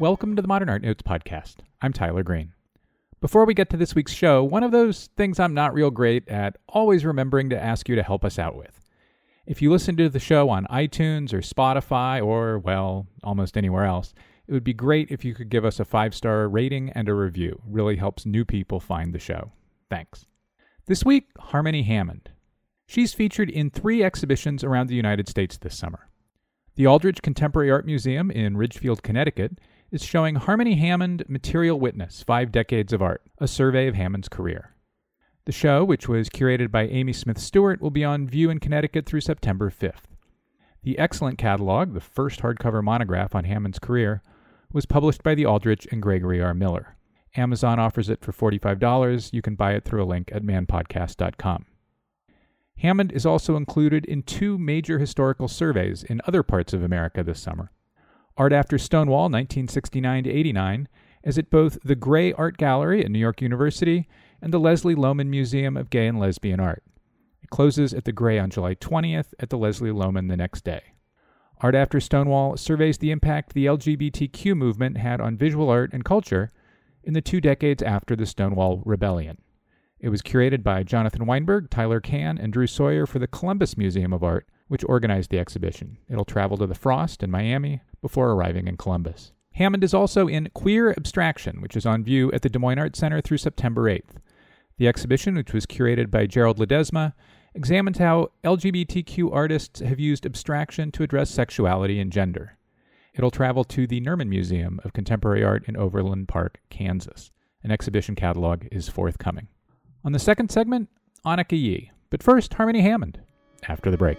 Welcome to the Modern Art Notes podcast. I'm Tyler Green. Before we get to this week's show, one of those things I'm not real great at always remembering to ask you to help us out with. If you listen to the show on iTunes or Spotify or, well, almost anywhere else, it would be great if you could give us a five star rating and a review. Really helps new people find the show. Thanks. This week, Harmony Hammond. She's featured in three exhibitions around the United States this summer. The Aldrich Contemporary Art Museum in Ridgefield, Connecticut, is showing Harmony Hammond Material Witness Five Decades of Art, a survey of Hammond's career. The show, which was curated by Amy Smith Stewart, will be on view in Connecticut through September 5th. The excellent catalog, the first hardcover monograph on Hammond's career, was published by the Aldrich and Gregory R. Miller. Amazon offers it for $45. You can buy it through a link at manpodcast.com. Hammond is also included in two major historical surveys in other parts of America this summer. Art After Stonewall, 1969 to 89, is at both the Grey Art Gallery at New York University and the Leslie Lohman Museum of Gay and Lesbian Art. It closes at the Grey on July 20th, at the Leslie Lohman the next day. Art After Stonewall surveys the impact the LGBTQ movement had on visual art and culture in the two decades after the Stonewall Rebellion. It was curated by Jonathan Weinberg, Tyler Cann, and Drew Sawyer for the Columbus Museum of Art, which organized the exhibition. It'll travel to the Frost in Miami before arriving in Columbus. Hammond is also in Queer Abstraction, which is on view at the Des Moines Art Center through September 8th. The exhibition, which was curated by Jared Ledesma, examines how LGBTQ artists have used abstraction to address sexuality and gender. It'll travel to the Nerman Museum of Contemporary Art in Overland Park, Kansas. An exhibition catalog is forthcoming. On the second segment, Anicka Yi. But first, Harmony Hammond, after the break.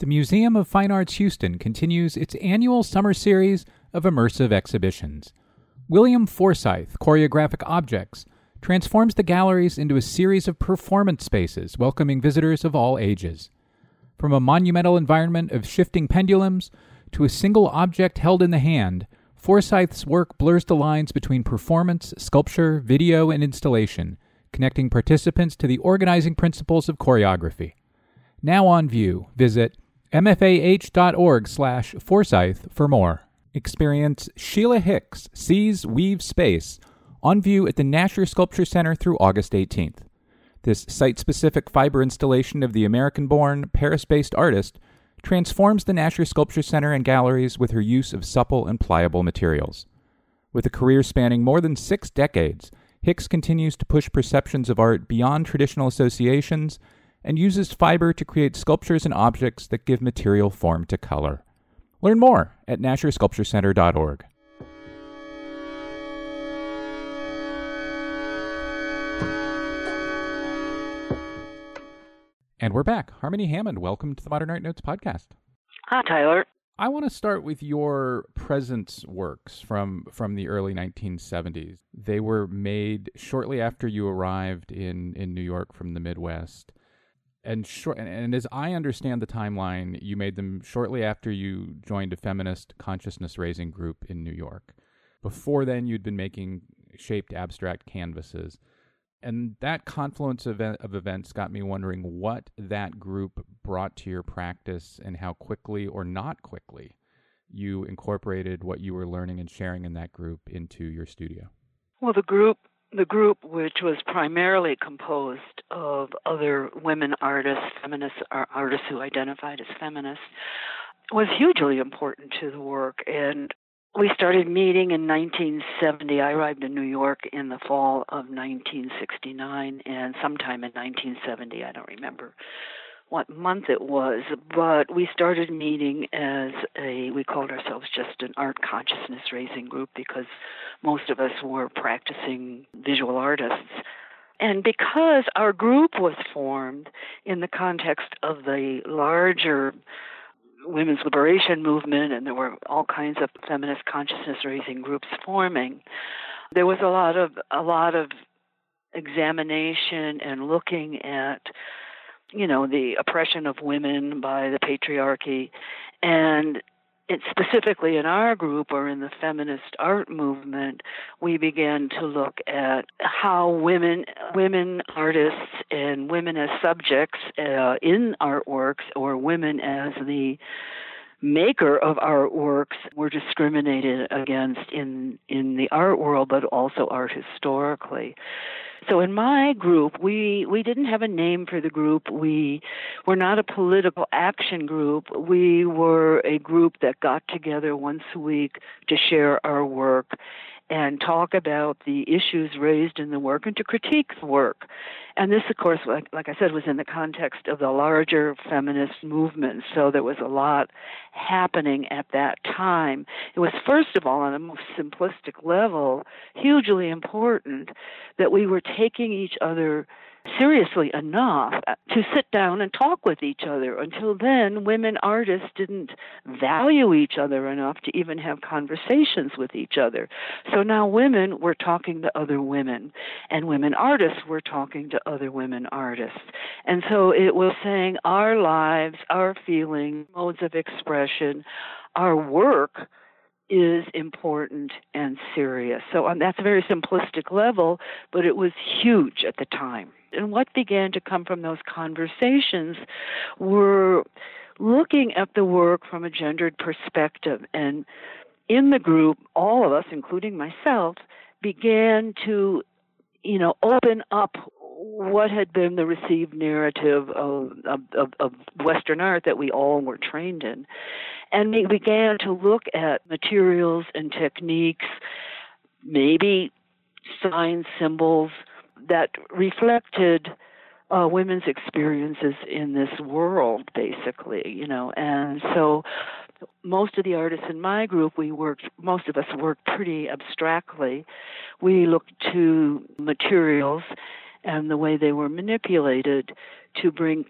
The Museum of Fine Arts Houston continues its annual summer series of immersive exhibitions. William Forsythe Choreographic Objects transforms the galleries into a series of performance spaces welcoming visitors of all ages. From a monumental environment of shifting pendulums to a single object held in the hand, Forsythe's work blurs the lines between performance, sculpture, video, and installation, connecting participants to the organizing principles of choreography. Now on view, visit mfah.org slash Forsythe for more. Experience Sheila Hicks Sees Weave Space on view at the Nasher Sculpture Center through August 18th. This site specific fiber installation of the American born, Paris based artist transforms the Nasher Sculpture Center and galleries with her use of supple and pliable materials. With a career spanning more than six decades, Hicks continues to push perceptions of art beyond traditional associations and uses fiber to create sculptures and objects that give material form to color. Learn more at NasherSculptureCenter.org. And we're back. Harmony Hammond, welcome to the Modern Art Notes podcast. Hi, Tyler. I want to start with your presence works from from the early 1970s. They were made shortly after you arrived in in New York from the Midwest and short and, and, as I understand the timeline, you made them shortly after you joined a feminist consciousness raising group in New York. Before then, you'd been making shaped abstract canvases. And that confluence of, of events got me wondering what that group brought to your practice and how quickly or not quickly you incorporated what you were learning and sharing in that group into your studio. Well, the group the group, which was primarily composed of other women artists, feminist artists who identified as feminists, was hugely important to the work. And we started meeting in 1970. I arrived in New York in the fall of 1969, and sometime in 1970, I don't remember what month it was, but we started meeting as a, we called ourselves just an art consciousness raising group because most of us were practicing visual artists. And because our group was formed in the context of the larger women's liberation movement, and there were all kinds of feminist consciousness raising groups forming, there was a lot of a lot of examination and looking at you know, the oppression of women by the patriarchy. And it, specifically in our group or in the feminist art movement, we began to look at how women, women artists, and women as subjects uh, in artworks, or women as the maker of artworks were discriminated against in in the art world, but also art historically. So in my group, we we didn't have a name for the group. We were not a political action group. We were a group that got together once a week to share our work and talk about the issues raised in the work and to critique the work. And this, of course, like, like I said, was in the context of the larger feminist movement. So there was a lot happening at that time. It was, first of all, on a most simplistic level, hugely important that we were taking each other seriously enough uh, to sit down and talk with each other. Until then, women artists didn't value each other enough to even have conversations with each other. So now women were talking to other women, and women artists were talking to other women artists. And so it was saying our lives, our feelings, modes of expression, our work is important and serious. So um, that's a very simplistic level, but it was huge at the time. And what began to come from those conversations were looking at the work from a gendered perspective. And in the group, all of us, including myself, began to, you know, open up what had been the received narrative of, of, of, Western art that we all were trained in. And we began to look at materials and techniques, maybe signs, symbols that reflected uh, women's experiences in this world, basically, you know. And so most of the artists in my group, we worked, most of us worked pretty abstractly. We looked to materials and the way they were manipulated to bring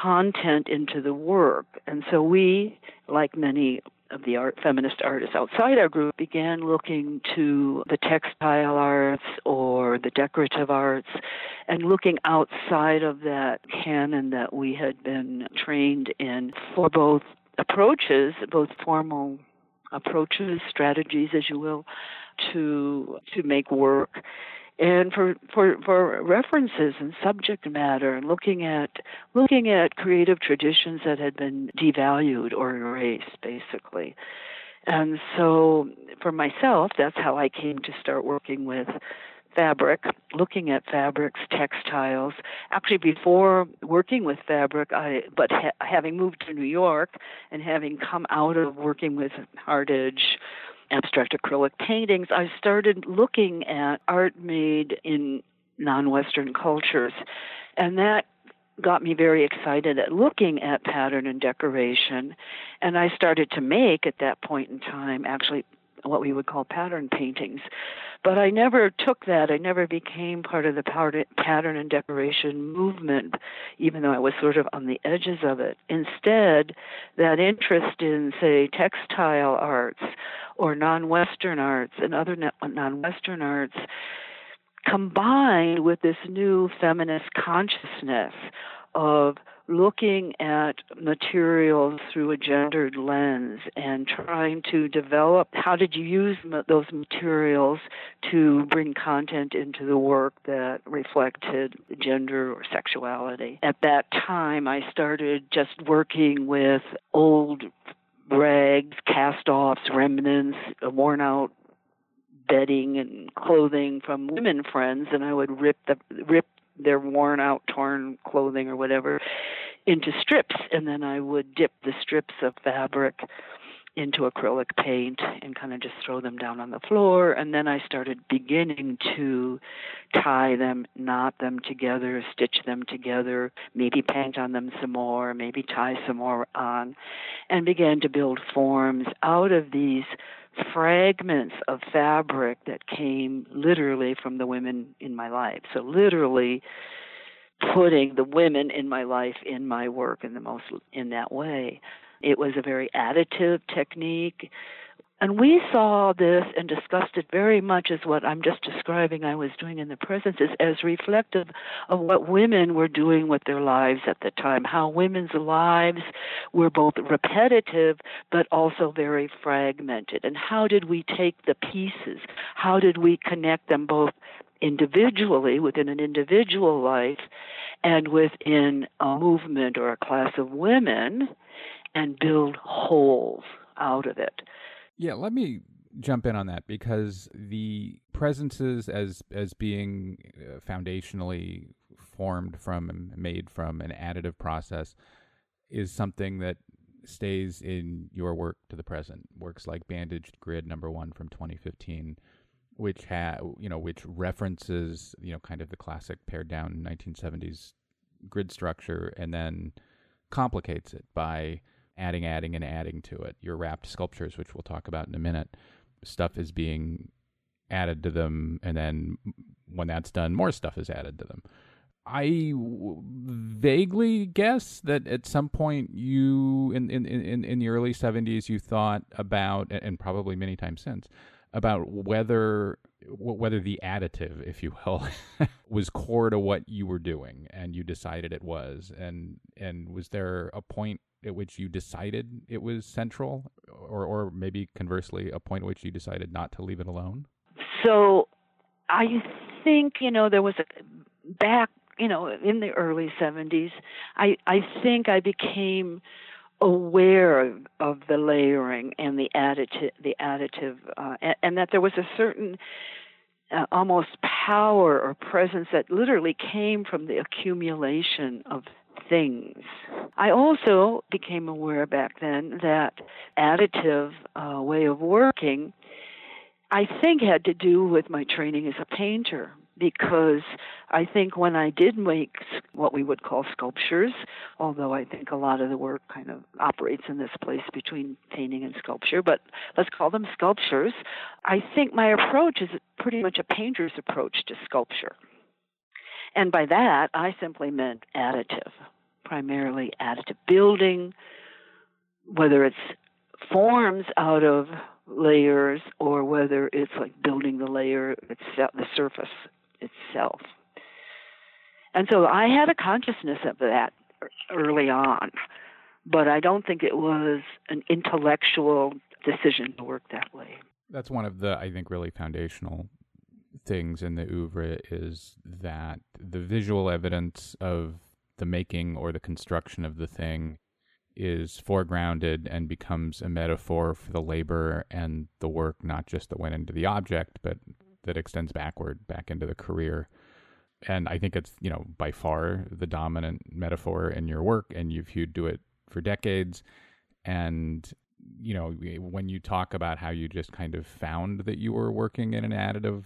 content into the work. And so we, like many of the art, feminist artists outside our group, began looking to the textile arts or the decorative arts and looking outside of that canon that we had been trained in for both approaches, both formal approaches, strategies, as you will, to to make work and for, for, for references and subject matter and looking at looking at creative traditions that had been devalued or erased basically. And so for myself that's how I came to start working with fabric, looking at fabrics, textiles. Actually, before working with fabric, I but ha- having moved to New York and having come out of working with hard edge abstract acrylic paintings, I started looking at art made in non Western cultures. And that got me very excited at looking at pattern and decoration. And I started to make at that point in time actually what we would call pattern paintings. But I never took that. I never became part of the pattern and decoration movement, even though I was sort of on the edges of it. Instead, that interest in, say, textile arts or non Western arts and other non Western arts combined with this new feminist consciousness of looking at materials through a gendered lens and trying to develop how did you use those materials to bring content into the work that reflected gender or sexuality. At that time, I started just working with old rags, cast offs, remnants, uh, worn out bedding and clothing from women friends and I would rip the rip their worn out, torn clothing or whatever into strips, and then I would dip the strips of fabric into acrylic paint and kind of just throw them down on the floor. And then I started beginning to tie them, knot them together, stitch them together, maybe paint on them some more, maybe tie some more on, and began to build forms out of these fragments of fabric that came literally from the women in my life. So literally putting the women in my life in my work in the most in that way. It was a very additive technique. And we saw this and discussed it very much as what I'm just describing I was doing in the presences as reflective of what women were doing with their lives at the time, how women's lives were both repetitive but also very fragmented. And how did we take the pieces? How did we connect them both individually within an individual life and within a movement or a class of women and build wholes out of it? Yeah, let me jump in on that because the presences as as being uh, foundationally formed from and made from an additive process is something that stays in your work to the present. Works like Bandaged Grid number 1 from 2015 which ha you know which references you know kind of the classic pared down 1970s grid structure and then complicates it by adding, adding, and adding to it. Your wrapped sculptures, which we'll talk about in a minute, stuff is being added to them, and then when that's done, more stuff is added to them. I w- vaguely guess that at some point you, in, in, in, in the early 70s, you thought about, and probably many times since, about whether whether the additive, if you will, was core to what you were doing, and you decided it was. And and was there a point at which you decided it was central, or or maybe conversely, a point at which you decided not to leave it alone? So, I think you know there was a back you know in the early 70s. I I think I became aware of, of the layering and the additive, the additive, uh, and, and, that there was a certain uh, almost power or presence that literally came from the accumulation of things. I also became aware back then that additive uh, way of working, I think, had to do with my training as a painter because I think when I did make what we would call sculptures, although I think a lot of the work kind of operates in this place between painting and sculpture, but let's call them sculptures, I think my approach is pretty much a painter's approach to sculpture. And by that, I simply meant additive, primarily additive building, whether it's forms out of layers or whether it's like building the layer itself, the surface itself. And so I had a consciousness of that early on, but I don't think it was an intellectual decision to work that way. That's one of the, I think, really foundational things in the oeuvre is that the visual evidence of the making or the construction of the thing is foregrounded and becomes a metaphor for the labor and the work, not just that went into the object, but that extends backward back into the career. And I think it's, you know, by far the dominant metaphor in your work, and you've hewed to it for decades. And, you know, when you talk about how you just kind of found that you were working in an additive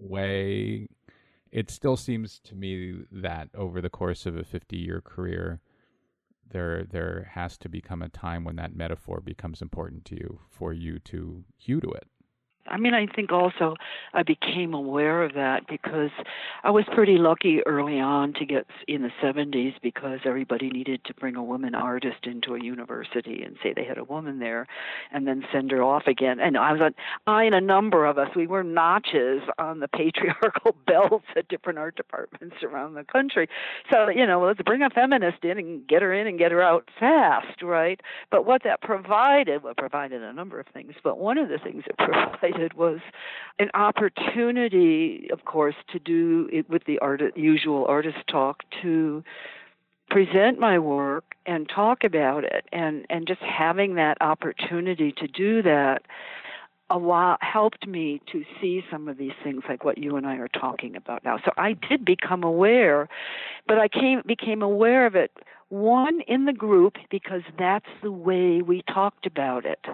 way, it still seems to me that over the course of a 50 year career, there there has to become a time when that metaphor becomes important to you for you to hew to it I mean, I think also I became aware of that because I was pretty lucky early on to get in the 70s because everybody needed to bring a woman artist into a university and say they had a woman there and then send her off again. And I was, I and a number of us, we were notches on the patriarchal belts at different art departments around the country. So, you know, let's bring a feminist in and get her in and get her out fast, right? But what that provided, well, provided a number of things, but one of the things it provided was an opportunity, of course, to do it with the art, usual artist talk to present my work and talk about it and and just having that opportunity to do that a lot helped me to see some of these things like what you and I are talking about now. So I did become aware, but I came became aware of it one in the group because that's the way we talked about it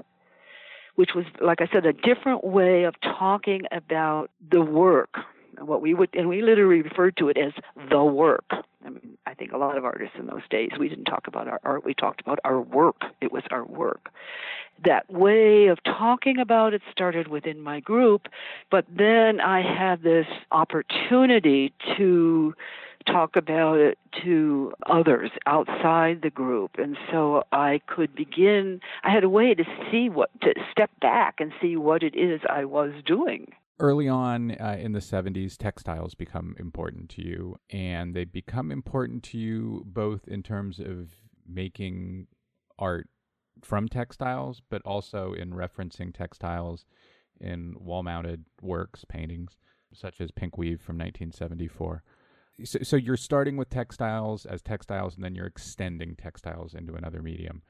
which was, like I said, a different way of talking about the work. What we would, and we literally referred to it as the work. I mean, I think a lot of artists in those days, we didn't talk about our art, we talked about our work. It was our work. That way of talking about it started within my group, but then I had this opportunity to talk about it to others outside the group. And so i could begin i had a way to see what to step back and see what it is i was doing. Early on uh, in the 70s textiles become important to you and they become important to you both in terms of making art from textiles but also in referencing textiles in wall mounted works paintings such as pink weave from 1974 so, so you're starting with textiles as textiles and then you're extending textiles into another medium.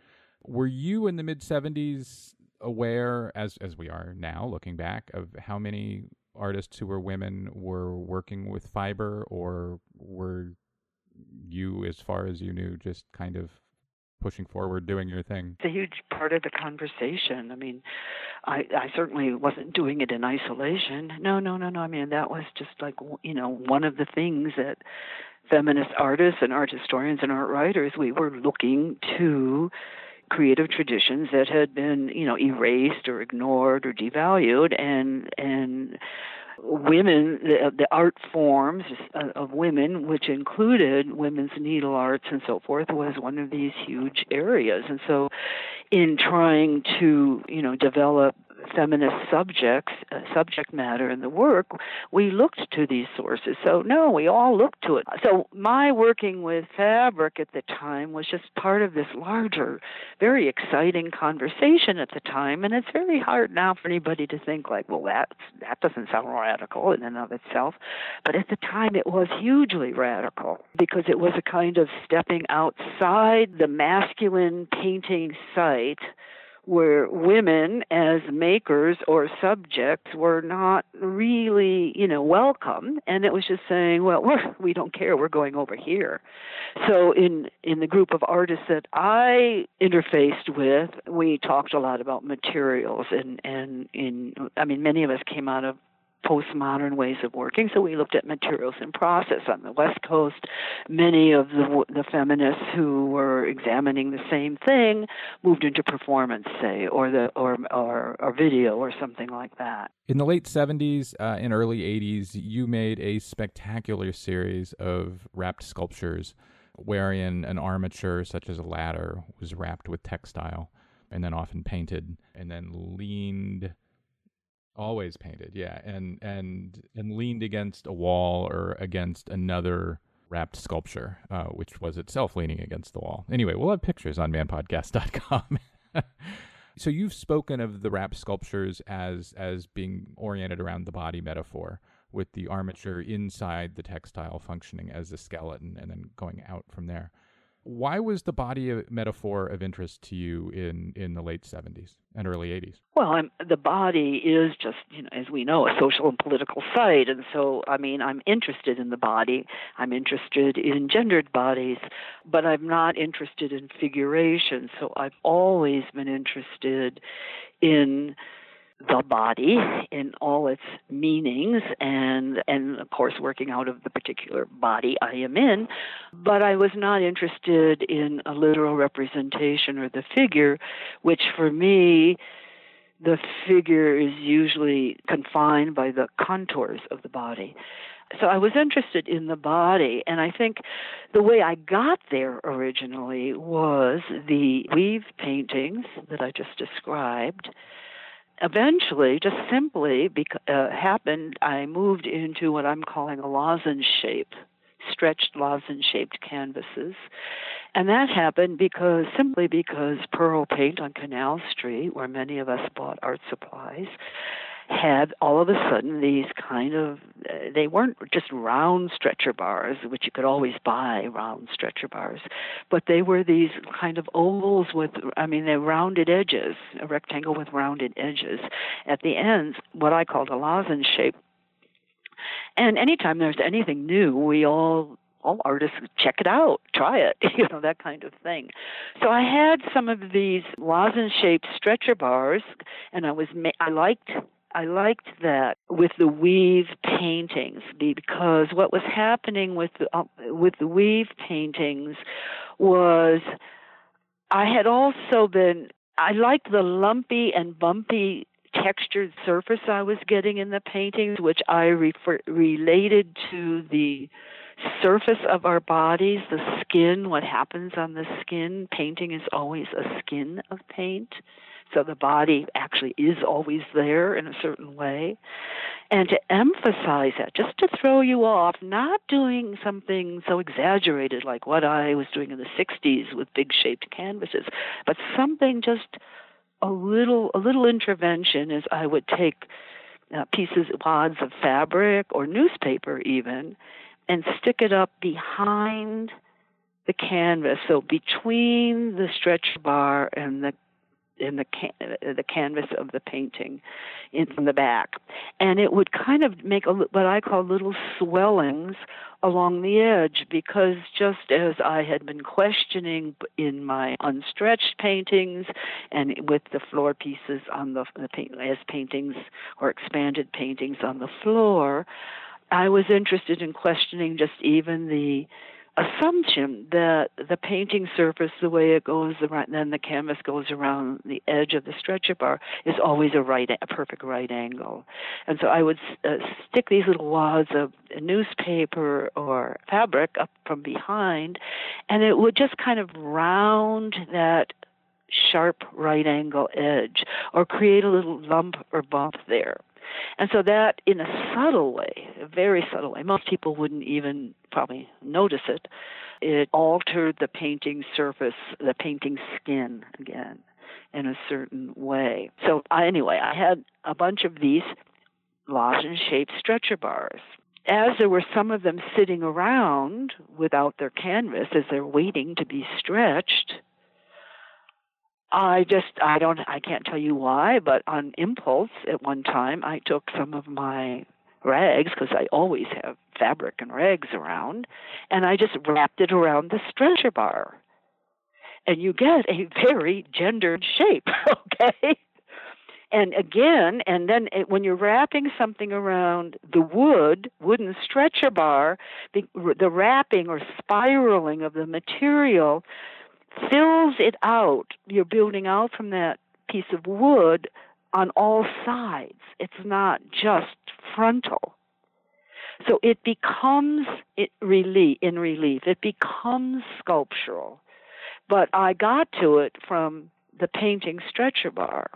Were you in the mid 70s aware as as we are now looking back of how many artists who were women were working with fiber or were you as far as you knew just kind of pushing forward doing your thing. It's a huge part of the conversation. I mean i i certainly wasn't doing it in isolation. No no no no. I mean that was just like you know one of the things that feminist artists and art historians and art writers we were looking to creative traditions that had been, you know, erased or ignored or devalued, and and women, the, the art forms of women, which included women's needle arts and so forth, was one of these huge areas. And so, in trying to, you know, develop feminist subjects, uh, subject matter in the work, we looked to these sources. So, no, we all looked to it. So, my working with fabric at the time was just part of this larger, very exciting conversation at the time. And it's very hard now for anybody to think, like, well, that, that doesn't sound radical in and of itself. But at the time, it was hugely radical because it was a kind of stepping outside the masculine painting site where women as makers or subjects were not really, you know, welcome and it was just saying, well, we're, we don't care, we're going over here. So in in the group of artists that I interfaced with, we talked a lot about materials and and in I mean many of us came out of postmodern ways of working. So we looked at materials and process on the West Coast. Many of the the feminists who were examining the same thing moved into performance, say, or the or or, or video or something like that. In the late 70s uh, and early 80s, you made a spectacular series of wrapped sculptures wherein an armature such as a ladder was wrapped with textile and then often painted and then leaned Always painted, yeah, and and and leaned against a wall or against another wrapped sculpture, uh, which was itself leaning against the wall. Anyway, we'll have pictures on manpodcast.com. so you've spoken of the wrapped sculptures as as being oriented around the body metaphor, with the armature inside the textile functioning as a skeleton and then going out from there why was the body a metaphor of interest to you in, in the late 70s and early 80s? Well, I'm, the body is just, you know, as we know, a social and political site. And so, I mean, I'm interested in the body. I'm interested in gendered bodies, but I'm not interested in figuration. So I've always been interested in the body in all its meanings and and of course working out of the particular body I am in. But I was not interested in a literal representation or the figure which for me the figure is usually confined by the contours of the body. So I was interested in the body, and I think the way I got there originally was the weave paintings that I just described, eventually, just simply bec- uh, happened, I moved into what I'm calling a lozenge shape, stretched lozenge shaped canvases. And that happened because simply because Pearl Paint on Canal Street, where many of us bought art supplies, had all of a sudden these kind of uh, they weren't just round stretcher bars which you could always buy round stretcher bars but they were these kind of ovals with i mean they're rounded edges a rectangle with rounded edges at the ends what i called a lozenge shape and anytime there's anything new we all all artists check it out, try it, you know, that kind of thing. So I had some of these lozenge shaped stretcher bars and I was ma- I liked I liked that with the weave paintings because what was happening with the, uh, with the weave paintings was I had also been I liked the lumpy and bumpy textured surface I was getting in the paintings, which I refer, related to the surface of our bodies, the skin, what happens on the skin. Painting is always a skin of paint. So the body actually is always there in a certain way. And to emphasize that, just to throw you off, not doing something so exaggerated like what I was doing in the 60s with big shaped canvases, but something just a little a little intervention is I would take uh, pieces wads of fabric or newspaper even and stick it up behind the canvas so between the stretch bar and the in the can- the canvas of the painting in from the back. And it would kind of make a, what I call little swellings along the edge because just as I had been questioning in my unstretched paintings and with the floor pieces on the, the paint, as paintings or expanded paintings on the floor I was interested in questioning just even the assumption that the painting surface, the way it goes around, then the canvas goes around the edge of the stretcher bar, is always a right, a perfect right angle. And so I would uh, stick these little wads of newspaper or fabric up from behind, and it would just kind of round that sharp right angle edge or create a little lump or bump there. And so that, in a subtle way, a very subtle way, most people wouldn't even probably notice it, it altered the painting surface, the painting skin again in a certain way. So I, anyway, I had a bunch of these lozenge-shaped stretcher bars. As there were some of them sitting around without their canvas as they're waiting to be stretched, I just I don't I can't tell you why, but on impulse at one time I took some of my rags because I always have fabric and rags around, and I just wrapped it around the stretcher bar, and you get a very gendered shape. Okay. And again, and then it, when you're wrapping something around the wood, wooden stretcher bar, the, the wrapping or spiraling of the material fills it out. You're building out from that piece of wood on all sides. It's not just frontal. So it becomes it relief, in relief. It becomes sculptural. But I got to it from the painting stretcher bar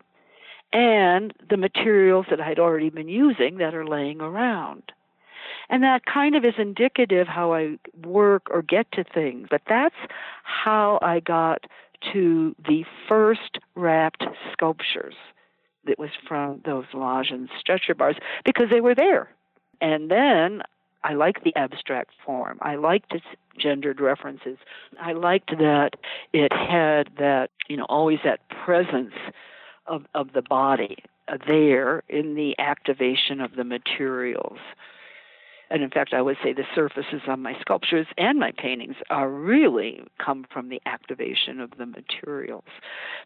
and the materials that I'd already been using that are laying around. And that kind of is indicative how I work or get to things. But that's how I got to the first wrapped sculptures that was from those lozenge and stretcher bars because they were there. And then I liked the abstract form. I liked its gendered references. I liked that it had that, you know, always that presence of, of the body there in the activation of the materials. And in fact, I would say the surfaces on my sculptures and my paintings are really come from the activation of the materials.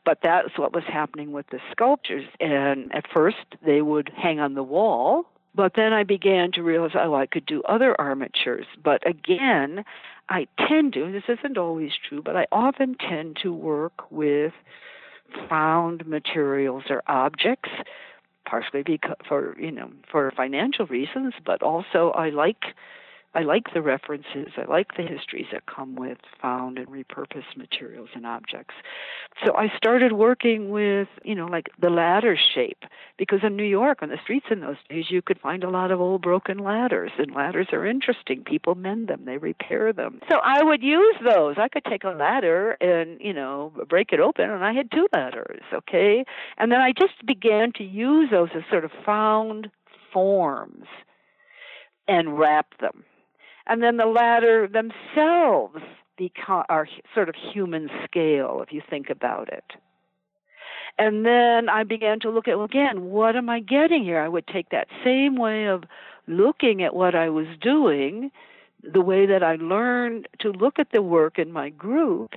But that's what was happening with the sculptures. And at first, they would hang on the wall. But then I began to realize, oh, I could do other armatures. But again, I tend to, this isn't always true, but I often tend to work with found materials or objects partially because for you know for financial reasons, but also I like I like the references, I like the histories that come with found and repurposed materials and objects. So I started working with, you know, like the ladder shape because in New York on the streets in those days you could find a lot of old broken ladders and ladders are interesting. People mend them, they repair them. So I would use those. I could take a ladder and, you know, break it open and I had two ladders, okay? And then I just began to use those as sort of found forms and wrap them and then the ladder themselves become are sort of human scale if you think about it. And then I began to look at well, again, what am I getting here? I would take that same way of looking at what I was doing, the way that I learned to look at the work in my group,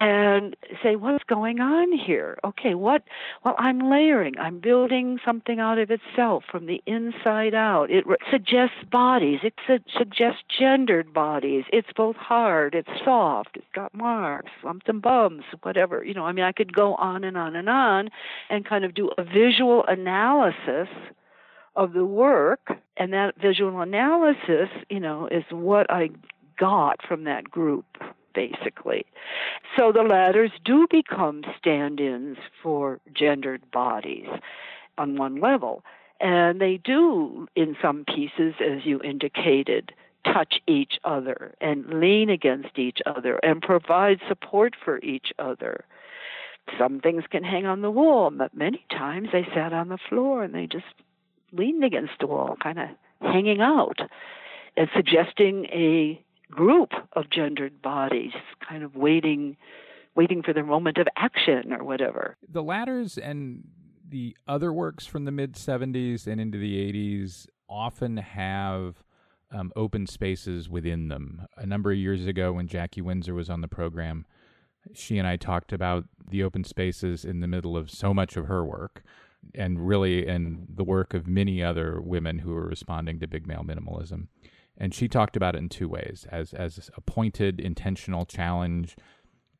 and say what's going on here? Okay what well i'm layering. I'm building something out of itself from the inside out. It re- suggests bodies. It su- suggests gendered bodies. It's both hard. It's soft. It's got marks lumps and bumps whatever. You know i mean i could go on and on and on and kind of do a visual analysis of the work and that visual analysis you know is what i got from that group basically. So the ladders do become stand ins for gendered bodies on one level. And they do, in some pieces, as you indicated, touch each other and lean against each other and provide support for each other. Some things can hang on the wall, but many times they sat on the floor and they just leaned against the wall, kind of hanging out and suggesting a group of gendered bodies kind of waiting waiting for their moment of action or whatever. The ladders and the other works from the mid 70s and into the 80s often have um, open spaces within them. A number of years ago, when Jackie Winsor was on the program, she and I talked about the open spaces in the middle of so much of her work and really in the work of many other women who are responding to big male minimalism. And she talked about it in two ways as, as a pointed, intentional challenge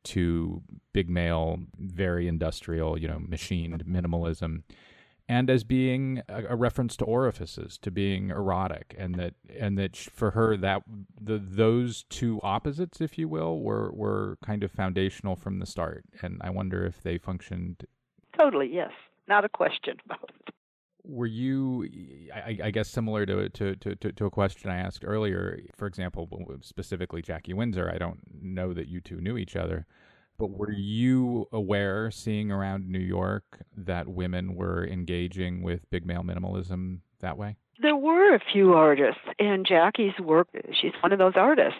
to big male, very industrial, you know, machined mm-hmm. minimalism and as being a, a, reference to orifices, to being erotic, and that and that for her that the those two opposites, if you will, were were kind of foundational from the start. And I wonder if they functioned. Totally, yes, not a question about it. Were you, I, I guess, similar to, to, to, to a question I asked earlier? For example, specifically Jackie Winsor I don't know that you two knew each other but were you aware, seeing around New York, that women were engaging with big male minimalism that way? There were a few artists, and Jackie's work, she's one of those artists.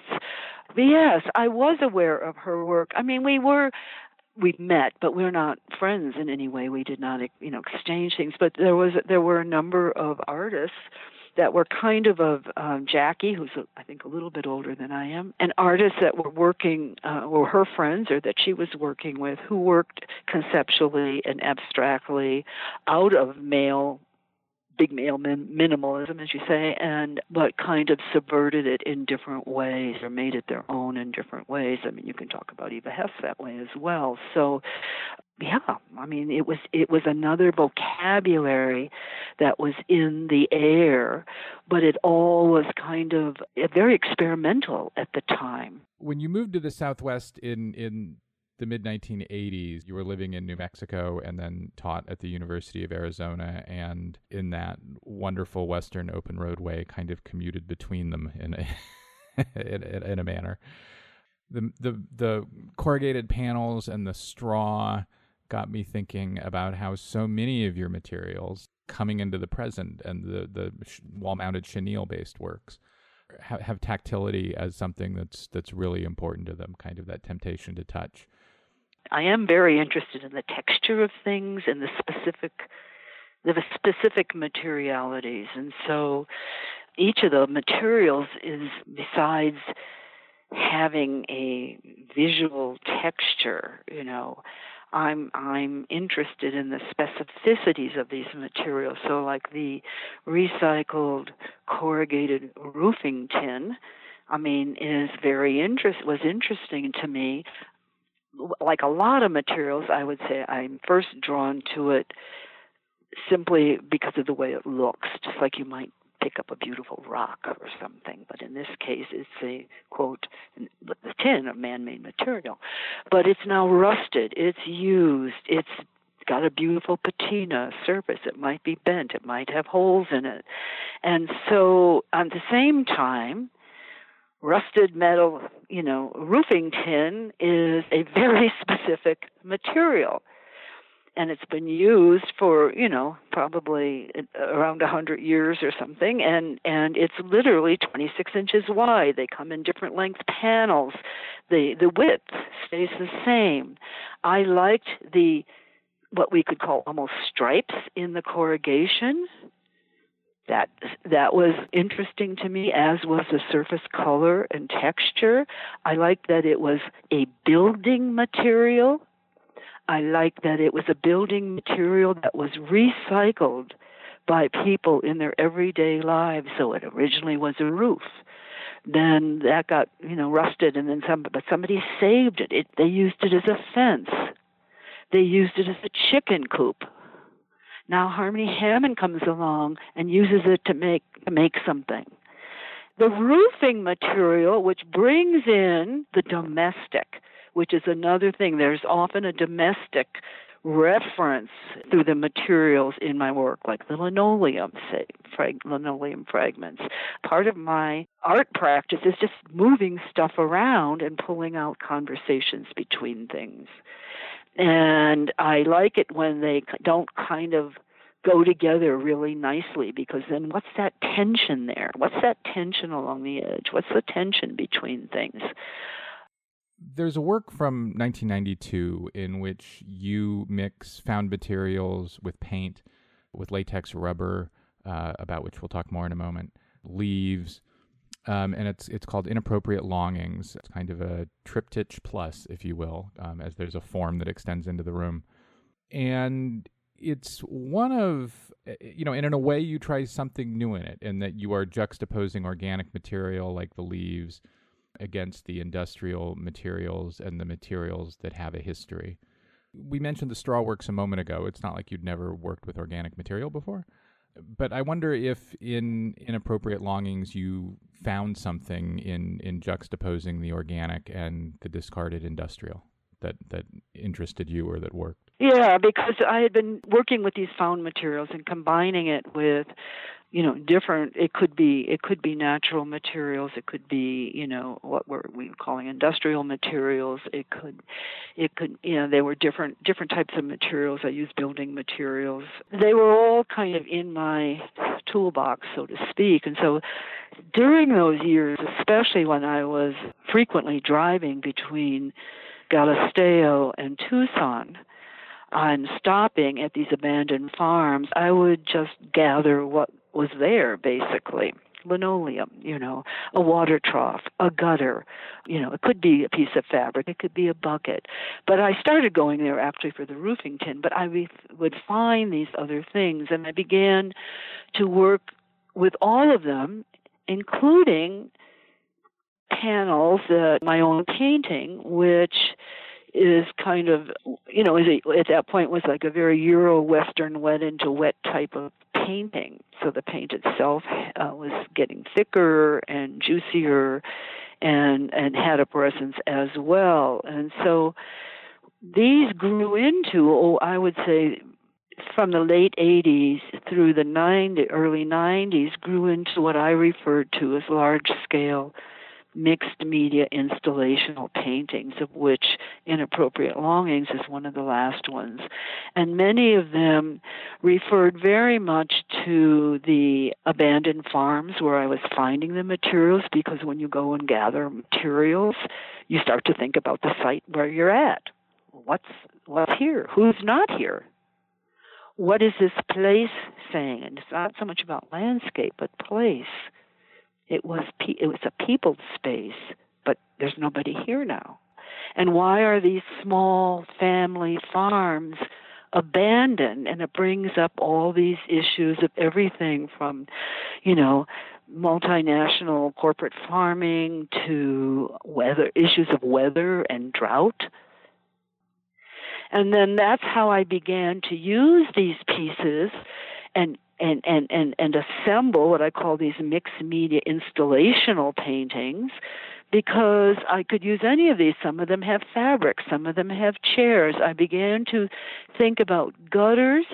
Yes, I was aware of her work. I mean, we were we met, but we're not friends in any way. We did not, you know, exchange things. But there was there were a number of artists that were kind of of um, Jackie, who's a, I think a little bit older than I am, and artists that were working, uh, were her friends or that she was working with, who worked conceptually and abstractly out of male big male min- minimalism, as you say, and but kind of subverted it in different ways or made it their own in different ways. I mean, you can talk about Eva Hesse that way as well. So, yeah, I mean, it was it was another vocabulary that was in the air, but it all was kind of eh, very experimental at the time. When you moved to the Southwest in in the mid 1980s, you were living in New Mexico and then taught at the University of Arizona, and in that wonderful Western open roadway, kind of commuted between them in a in, in, a manner. The the the corrugated panels and the straw got me thinking about how so many of your materials coming into the present and the the wall mounted chenille based works have, have tactility as something that's that's really important to them, kind of that temptation to touch. I am very interested in the texture of things and the specific the specific materialities. And so each of the materials is besides having a visual texture you know i'm i'm interested in the specificities of these materials. So like the recycled corrugated roofing tin I mean, is very interest was interesting to me like a lot of materials, I would say I'm first drawn to it simply because of the way it looks, just like you might pick up a beautiful rock or something. But in this case, it's a quote, the tin, a man made material. But it's now rusted, it's used, it's got a beautiful patina surface. It might be bent, it might have holes in it. And so at the same time, rusted metal, you know, roofing tin is a very specific material. And it's been used for, you know, probably around a hundred years or something, and and it's literally 26 inches wide. They come in different length panels. The the width stays the same. I liked the what we could call almost stripes in the corrugation that that was interesting to me as was the surface color and texture. I liked that it was a building material. I liked that it was a building material that was recycled by people in their everyday lives so it originally was a roof. Then that got you know rusted and then some but somebody saved it, it they used it as a fence. They used it as a chicken coop now Harmony Hammond comes along and uses it to make to make something. the roofing material, which brings in the domestic, which is another thing. There's often a domestic reference through the materials in my work, like the linoleum, say, frag- linoleum fragments. Part of my art practice is just moving stuff around and pulling out conversations between things. And I like it when they don't kind of go together really nicely because then what's that tension there? What's that tension along the edge? What's the tension between things? There's a work from 1992 in which you mix found materials with paint, with latex rubber, uh, about which we'll talk more in a moment, leaves, um, and it's it's called Inappropriate Longings. It's kind of a triptych plus, if you will, um, as there's a form that extends into the room, and it's one of eh, you know, and in a way, you try something new in it, in that you are juxtaposing organic material like the leaves against the industrial materials and the materials that have a history. We mentioned the straw works a moment ago. It's not like you'd never worked with organic material before. But I wonder if in inappropriate longings you found something in, in juxtaposing the organic and the discarded industrial that, that interested you or that worked. Yeah, because I had been working with these found materials and combining it with you know different it could be it could be natural materials it could be you know what we're we calling industrial materials it could it could you know they were different different types of materials. I used building materials. They were all kind of in my toolbox so to speak. And so during those years especially when i was frequently driving between galisteo and tucson and stopping at these abandoned farms, I would just gather what was there basically linoleum, you know, a water trough, a gutter, you know, it could be a piece of fabric, it could be a bucket. But I started going there actually for the roofing tin, but I would find these other things and I began to work with all of them, including panels, uh, my own painting, which is kind of, you know, at that point was like a very Euro Western wet into wet type of painting. So the paint itself uh, was getting thicker and juicier and and had a presence as well. And so these grew into, oh, I would say from the late 80s through the 90, early 90s grew into what I referred to as large scale mixed media installational paintings, of which Inappropriate Longings is one of the last ones. And many of them referred very much to the abandoned farms where I was finding the materials, because when you go and gather materials, you start to think about the site where you're at. What's what's here? Who's not here? What is this place saying? And it's not so much about landscape, but place. It was pe- it was a peopled space, but there's nobody here now. And why are these small family farms abandoned? And it brings up all these issues of everything from, you know, multinational corporate farming to weather issues of weather and drought. And then that's how I began to use these pieces and and, and, and, and assemble what I call these mixed media installational paintings because I could use any of these. Some of them have fabric, some of them have chairs. I began to think about gutters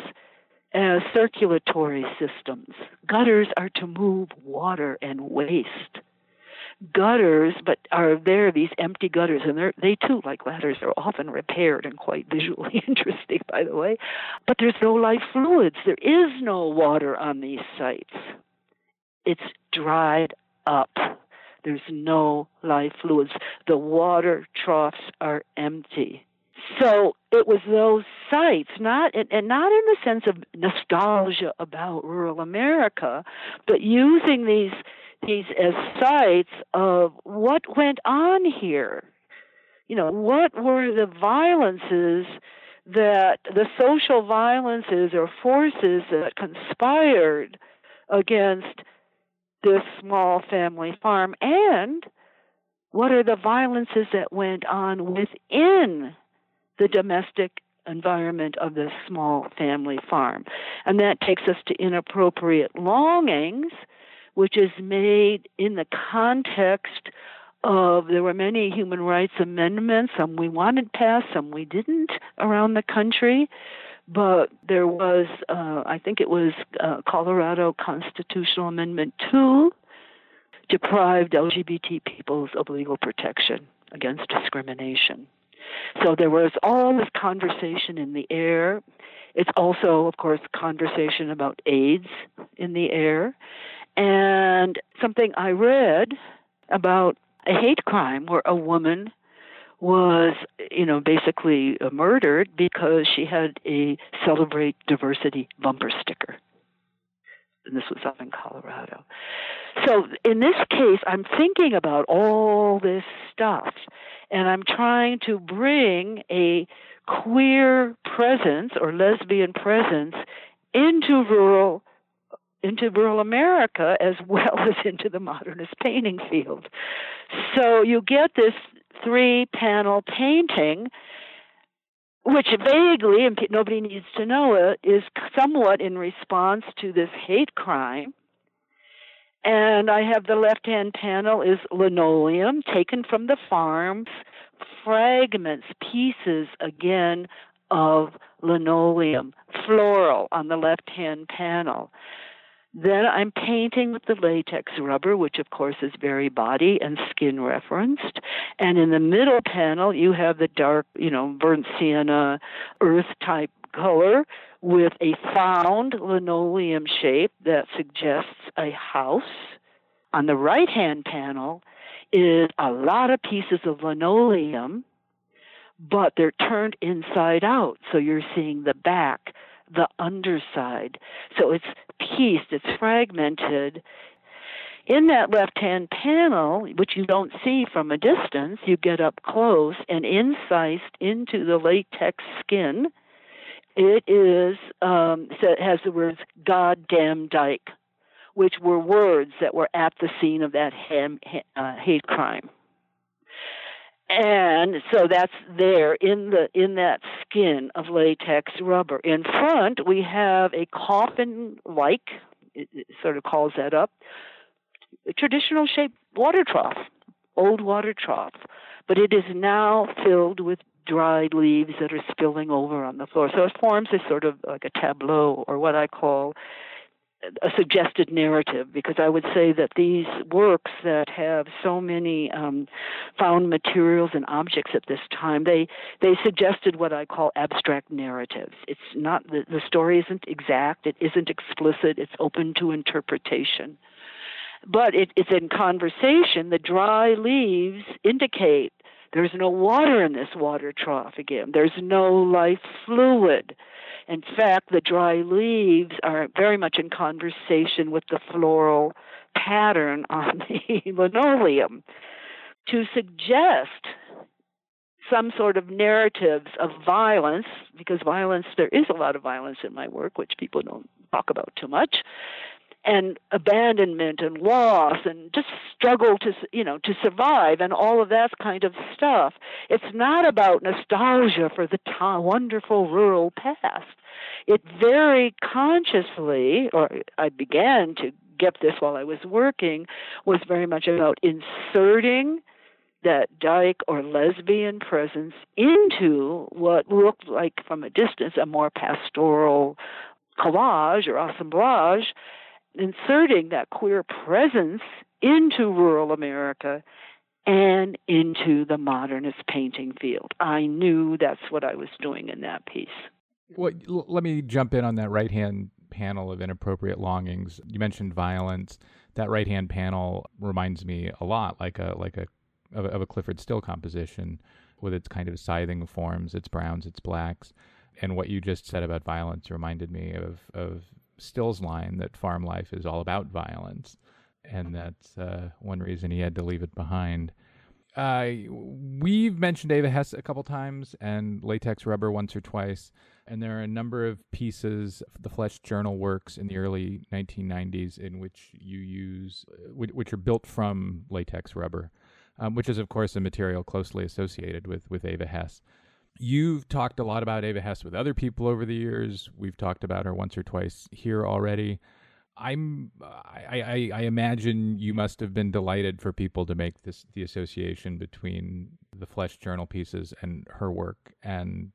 as circulatory systems. Gutters are to move water and waste gutters, but are there these empty gutters, and they they too, like ladders, are often repaired and quite visually interesting, by the way. But there's no life fluids. There is no water on these sites. It's dried up. There's no life fluids. The water troughs are empty. So it was those sites, not and not in the sense of nostalgia about rural America, but using these these as sites of what went on here. You know, what were the violences that the social violences or forces that conspired against this small family farm and what are the violences that went on within the domestic environment of this small family farm. And that takes us to inappropriate longings, which is made in the context of there were many human rights amendments, some we wanted passed, some we didn't around the country. But there was, uh, I think it was uh, Colorado Constitutional Amendment 2, deprived LGBT peoples of legal protection against discrimination. So there was all this conversation in the air. It's also, of course, conversation about AIDS in the air. And something I read about a hate crime where a woman was, you know, basically murdered because she had a celebrate diversity bumper sticker. And this was up in Colorado. So in this case, I'm thinking about all this stuff, and I'm trying to bring a queer presence or lesbian presence into rural into rural America as well as into the modernist painting field. So you get this three panel painting, which vaguely, and nobody needs to know it, is somewhat in response to this hate crime. And I have the left hand panel is linoleum taken from the farms, fragments, pieces again of linoleum, floral on the left hand panel. Then I'm painting with the latex rubber, which of course is very body and skin referenced. And in the middle panel, you have the dark, you know, burnt sienna, earth type color with a found linoleum shape that suggests a house. On the right hand panel is a lot of pieces of linoleum, but they're turned inside out. So you're seeing the back the underside. So it's pieced, it's fragmented. In that left hand panel, which you don't see from a distance, you get up close and incised into the latex skin. It is um, so it has the words "goddamn dyke," which were words that were at the scene of that ham, uh, hate crime and so that's there in the in that skin of latex rubber. In front, we have a coffin-like, it, it sort of calls that up, traditional shaped water trough, old water trough, but it is now filled with dried leaves that are spilling over on the floor. So it forms a sort of like a tableau, or what I call a suggested narrative because I would say that these works that have so many um, found materials and objects at this time they they suggested what I call abstract narratives. It's not the, the story isn't exact, it isn't explicit, it's open to interpretation. But it, it's in conversation. The dry leaves indicate there's no water in this water trough again. There's no life fluid. In fact, the dry leaves are very much in conversation with the floral pattern on the linoleum to suggest some sort of narratives of violence, because violence, there is a lot of violence in my work, which people don't talk about too much, and abandonment and loss and just struggle to you know to survive and all of that kind of stuff. It's not about nostalgia for the t- wonderful rural past it very consciously or i began to get this while i was working was very much about inserting that dyke or lesbian presence into what looked like from a distance a more pastoral collage or assemblage inserting that queer presence into rural America and into the modernist painting field. I knew that's what I was doing in that piece. Well, let me jump in on that right hand panel of inappropriate longings. You mentioned violence. That right hand panel reminds me a lot like a like a of, of a Clyfford Still composition with its kind of scything forms, its browns, its blacks. And what you just said about violence reminded me of of Still's line that farm life is all about violence, and that's uh, one reason he had to leave it behind. Uh, we've mentioned Eva Hesse a couple times and latex rubber once or twice, and there are a number of pieces, the Flesh Journal works in the early 1990s, in which you use, which are built from latex rubber, um, which is of course a material closely associated with with Eva Hesse. You've talked a lot about Eva Hesse with other people over the years. We've talked about her once or twice here already. I'm I, I, I imagine you must have been delighted for people to make this the association between the flesh journal pieces and her work and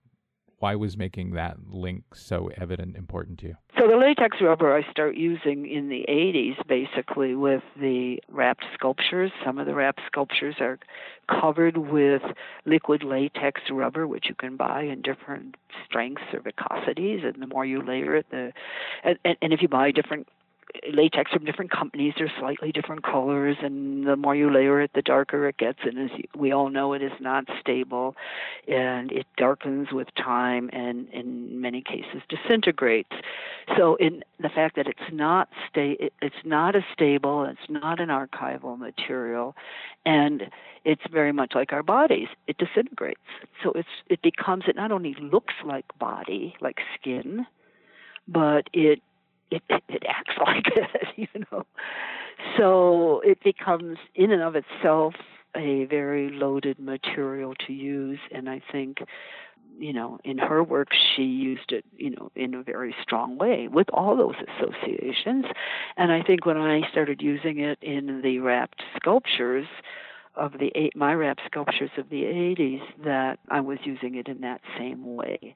why was making that link so evident important to you? So the latex rubber I start using in the 80s basically with the wrapped sculptures. Some of the wrapped sculptures are covered with liquid latex rubber which you can buy in different strengths or viscosities and the more you layer it the and, and if you buy different latex from different companies. They're slightly different colors, and the more you layer it, the darker it gets. And as we all know, it is not stable, and it darkens with time, and in many cases disintegrates. So, in the fact that it's not sta- it's not a stable, it's not an archival material, and it's very much like our bodies. It disintegrates. So it's it becomes it not only looks like body, like skin, but it it, it, it acts like it, you know. So it becomes, in and of itself, a very loaded material to use, and I think you know, in her work, she used it, you know, in a very strong way with all those associations. And I think when I started using it in the wrapped sculptures, of the eight, my wrap sculptures of the 80s that I was using it in that same way.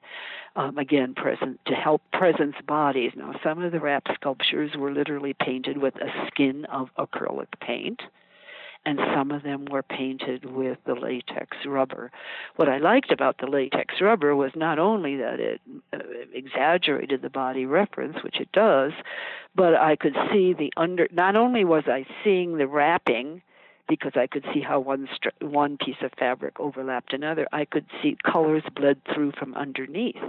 Um, again, present to help presence bodies. Now, some of the wrap sculptures were literally painted with a skin of acrylic paint and some of them were painted with the latex rubber. What I liked about the latex rubber was not only that it uh, exaggerated the body reference, which it does, but I could see the under. Not only was I seeing the wrapping because I could see how one one piece of fabric overlapped another. I could see colors bled through from underneath.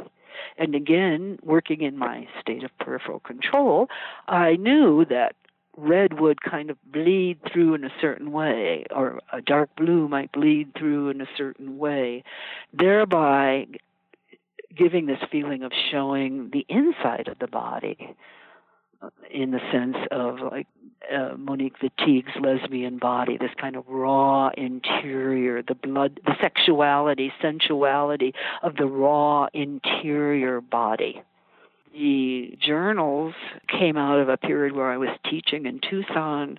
And again, working in my state of peripheral control, I knew that red would kind of bleed through in a certain way, or a dark blue might bleed through in a certain way, thereby giving this feeling of showing the inside of the body in the sense of like uh, Monique Wittig's lesbian body, this kind of raw interior, the blood, the sexuality, sensuality of the raw interior body. The journals came out of a period where I was teaching in Tucson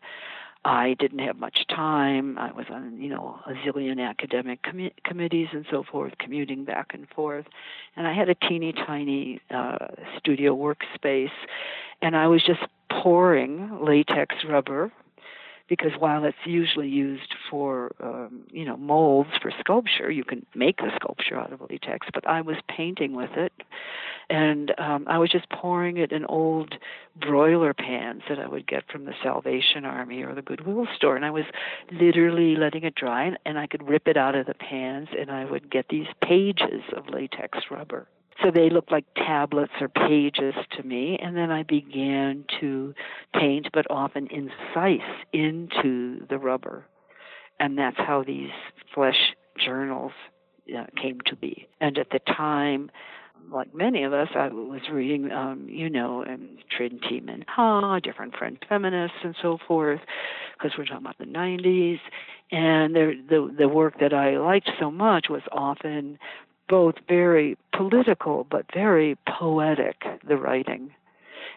I didn't have much time. I was on, you know, a zillion academic com- committees and so forth, commuting back and forth. And I had a teeny tiny uh, studio workspace, and I was just pouring latex rubber because while it's usually used for um, you know molds for sculpture, you can make the sculpture out of latex. But I was painting with it, and um, I was just pouring it in old broiler pans that I would get from the Salvation Army or the Goodwill store, and I was literally letting it dry, and, and I could rip it out of the pans, and I would get these pages of latex rubber. So they looked like tablets or pages to me, and then I began to paint, but often incise into the rubber. And that's how these flesh journals uh, came to be. And at the time, like many of us, I was reading, um, you know, and Trinh T. Minh-ha, different French feminists, and so forth, because we're talking about the 90s. And the the work that I liked so much was often both very political but very poetic, the writing.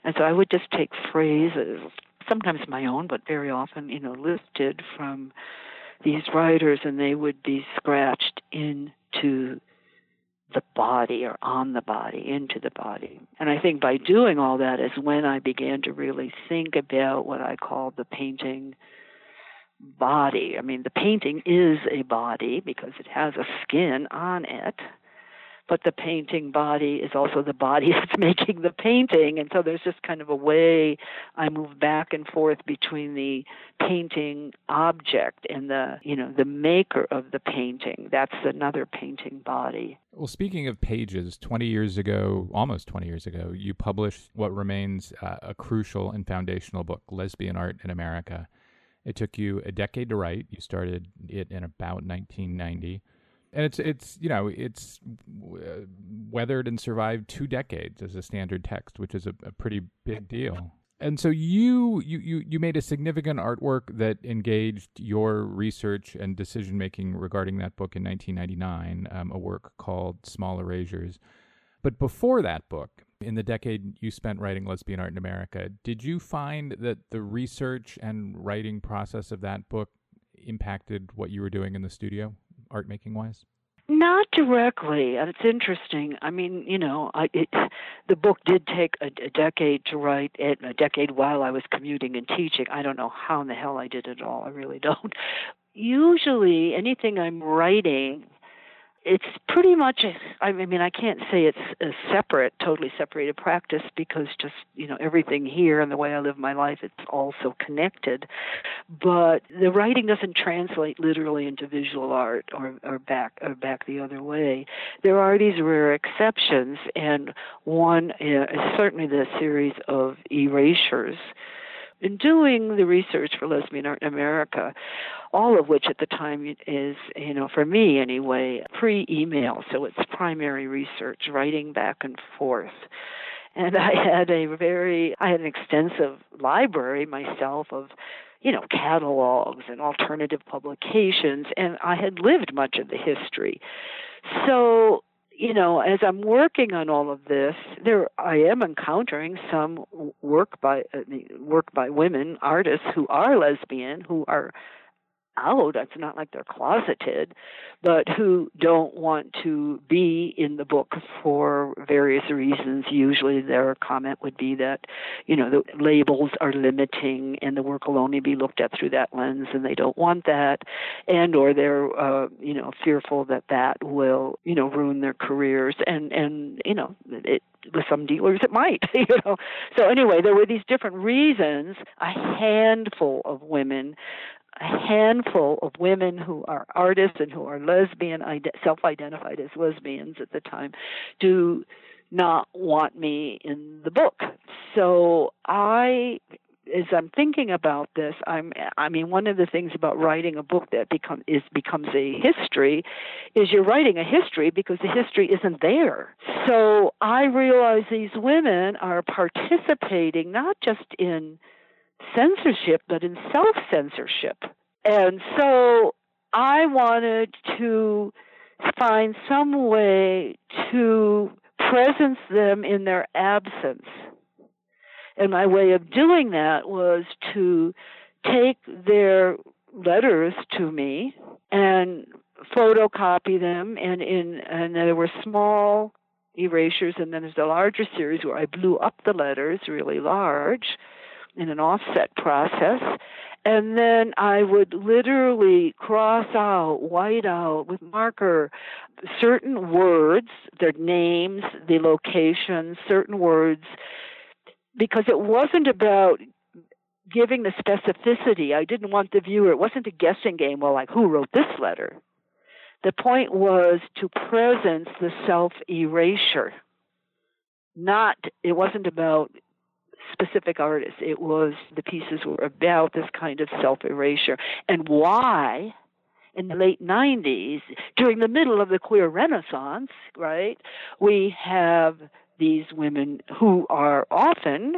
And so I would just take phrases, sometimes my own, but very often, you know, lifted from these writers, and they would be scratched into the body or on the body, into the body. And I think by doing all that is when I began to really think about what I call the painting body. I mean, the painting is a body because it has a skin on it but the painting body is also the body that's making the painting. And so there's just kind of a way i move back and forth between the painting object and the you know the maker of the painting. That's another painting body. Well speaking of pages 20 years ago almost 20 years ago you published what remains uh, a crucial and foundational book lesbian art in america. It took you a decade to write. You started it in about 1990 and it's it's you know it's weathered and survived two decades as a standard text, which is a, a pretty big deal. And so you, you you you made a significant artwork that engaged your research and decision making regarding that book in 1999, um, a work called Small Erasures. But before that book, In the decade you spent writing lesbian art in America, did you find that the research and writing process of that book impacted what you were doing in the studio, art making wise? Not directly, it's interesting. I mean, you know, I, it, the book did take a, a decade to write, it, a decade while I was commuting and teaching. I don't know how in the hell I did it all. I really don't. Usually, anything I'm writing it's pretty much I mean I can't say it's a separate totally separated practice because just you know everything here and the way I live my life it's also connected. But the writing doesn't translate literally into visual art or or back or back the other way. There are these rare exceptions and one uh, is certainly the series of erasures in doing the research for lesbian art in America, all of which at the time is, you know, for me anyway, pre email, so it's primary research, writing back and forth. And I had a very, I had an extensive library myself of, you know, catalogs and alternative publications, and I had lived much of the history. So you know, as I'm working on all of this, there I am encountering some work by uh, work by women artists who are lesbian, who are out. It's not like they're closeted, but who don't want to be in the book for various reasons. Usually, their comment would be that, you know, the labels are limiting, and the work will only be looked at through that lens, and they don't want that, and or they're, uh, you know, fearful that that will, you know, ruin their careers, and and you know, it with some dealers it might you know so anyway there were these different reasons a handful of women a handful of women who are artists and who are lesbian, self identified as lesbians at the time, do not want me in the book. So I as I'm thinking about this, I'm I mean one of the things about writing a book that become is becomes a history is you're writing a history because the history isn't there. So I realize these women are participating not just in censorship, but in self censorship. And so I wanted to find some way to presence them in their absence. And my way of doing that was to take their letters to me and photocopy them and in and there were small erasures and then there's a larger series where I blew up the letters really large in an offset process. And then I would literally cross out, white out with marker certain words, their names, the locations, certain words, because it wasn't about giving the specificity. I didn't want the viewer, it wasn't a guessing game, well, like who wrote this letter? The point was to presence the self erasure. Not, it wasn't about specific artists. It was the pieces were about this kind of self erasure and why in the late 90s, during the middle of the queer renaissance, right, we have these women who are often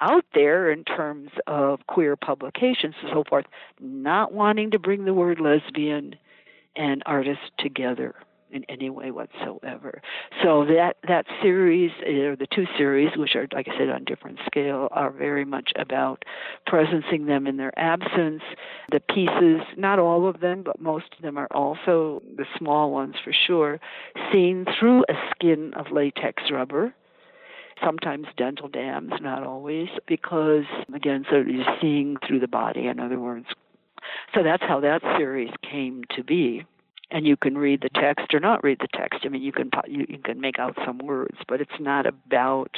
out there in terms of queer publications and so forth, not wanting to bring the word lesbian and artist together in any way whatsoever. So that that series, or the two series, which are like I said on different scale, are very much about presencing them in their absence. The pieces, not all of them, but most of them are also the small ones for sure, seen through a skin of latex rubber sometimes dental dams, not always, because again, so you're seeing through the body, in other words. So that's how that series came to be and you can read the text or not read the text. I mean, you can you, you can make out some words, but it's not about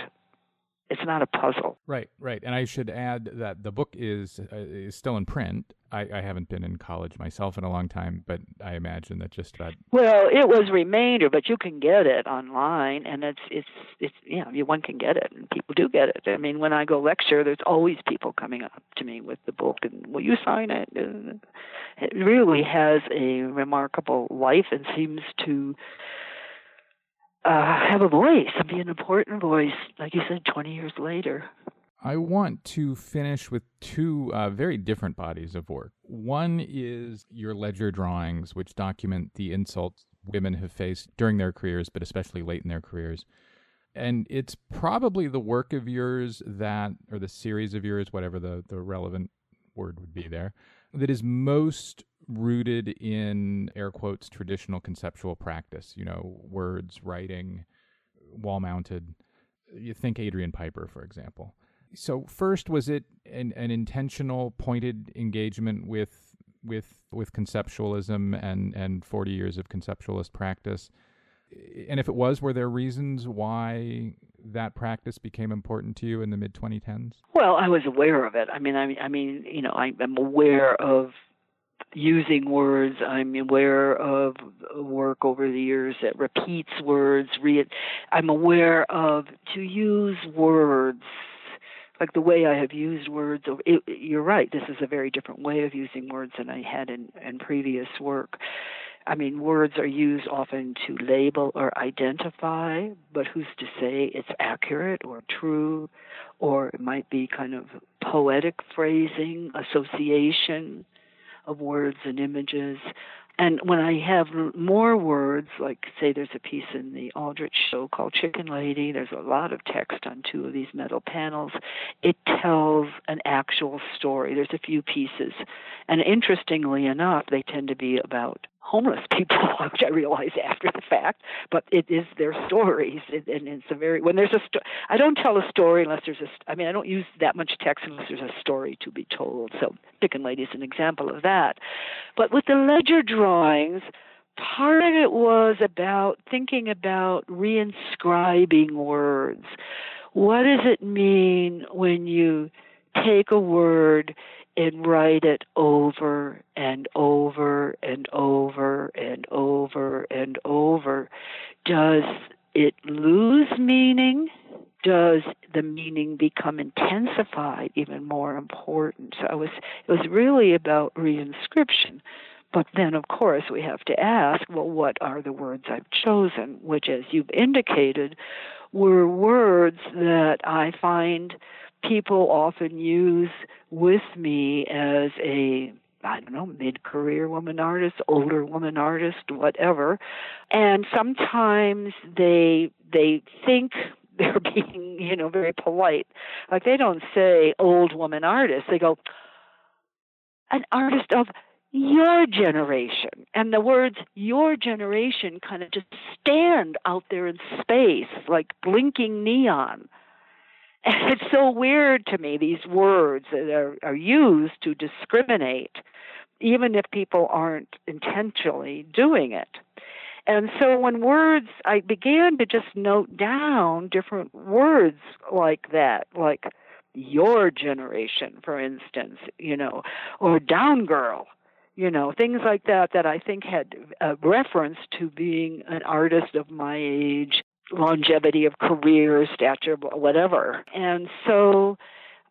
it's not a puzzle. Right, right. And I should add that the book is uh, is still in print. I, I, haven't been in college myself in a long time, but I imagine that just about. Well, it was remainder, but you can get it online, and it's it's it's you know one can get it, and people do get it. I mean, when I go lecture, there's always people coming up to me with the book, and will you sign it? It really has a remarkable life and seems to uh, have a voice and be an important voice, like you said, 20 years later. I want to finish with two uh, very different bodies of work. One is your ledger drawings, which document the insults women have faced during their careers, but especially late in their careers. And it's probably the work of yours that, or the series of yours, whatever the, the relevant word would be there, that is most rooted in air quotes traditional conceptual practice, you know, words, writing, wall mounted. You think Adrian Piper, for example. So first was it an, an intentional pointed engagement with with with conceptualism and and 40 years of conceptualist practice and if it was were there reasons why that practice became important to you in the mid 2010s well i was aware of it i mean i, I mean you know I, i'm aware of using words i'm aware of work over the years that repeats words re- i'm aware of to use words like the way I have used words. It, you're right. This is a very different way of using words than I had in, in previous work. I mean, words are used often to label or identify, but who's to say it's accurate or true, or it might be kind of poetic phrasing, association of words and images. And when I have more words, like say there's a piece in the Aldrich show called Chicken Lady, there's a lot of text on two of these metal panels. It tells an actual story. There's a few pieces. And interestingly enough, they tend to be about homeless people, which I realize after the fact, but it is their stories, it, and it's a very when there's a sto- I don't tell a story unless there's a I mean I don't use that much text unless there's a story to be told. So Chicken Lady is an example of that. But with the ledger drawings, part of it was about thinking about reinscribing words. What does it mean when you take a word and write it over and over and over and over and over, does it lose meaning? Does the meaning become intensified, even more important? So it was, it was really about reinscription. But then, of course, we have to ask well, what are the words I've chosen? Which, as you've indicated, were words that I find people often use with me as a I don't know, mid career woman artist, older woman artist, whatever. And sometimes they they think they're being, you know, very polite. Like they don't say old woman artist. They go an artist of your generation. And the words your generation kind of just stand out there in space like blinking neon. It's so weird to me, these words that are, are used to discriminate, even if people aren't intentionally doing it. And so when words, I began to just note down different words like that, like your generation, for instance, you know, or down girl, you know, things like that that I think had a reference to being an artist of my age longevity of career, stature, whatever. And so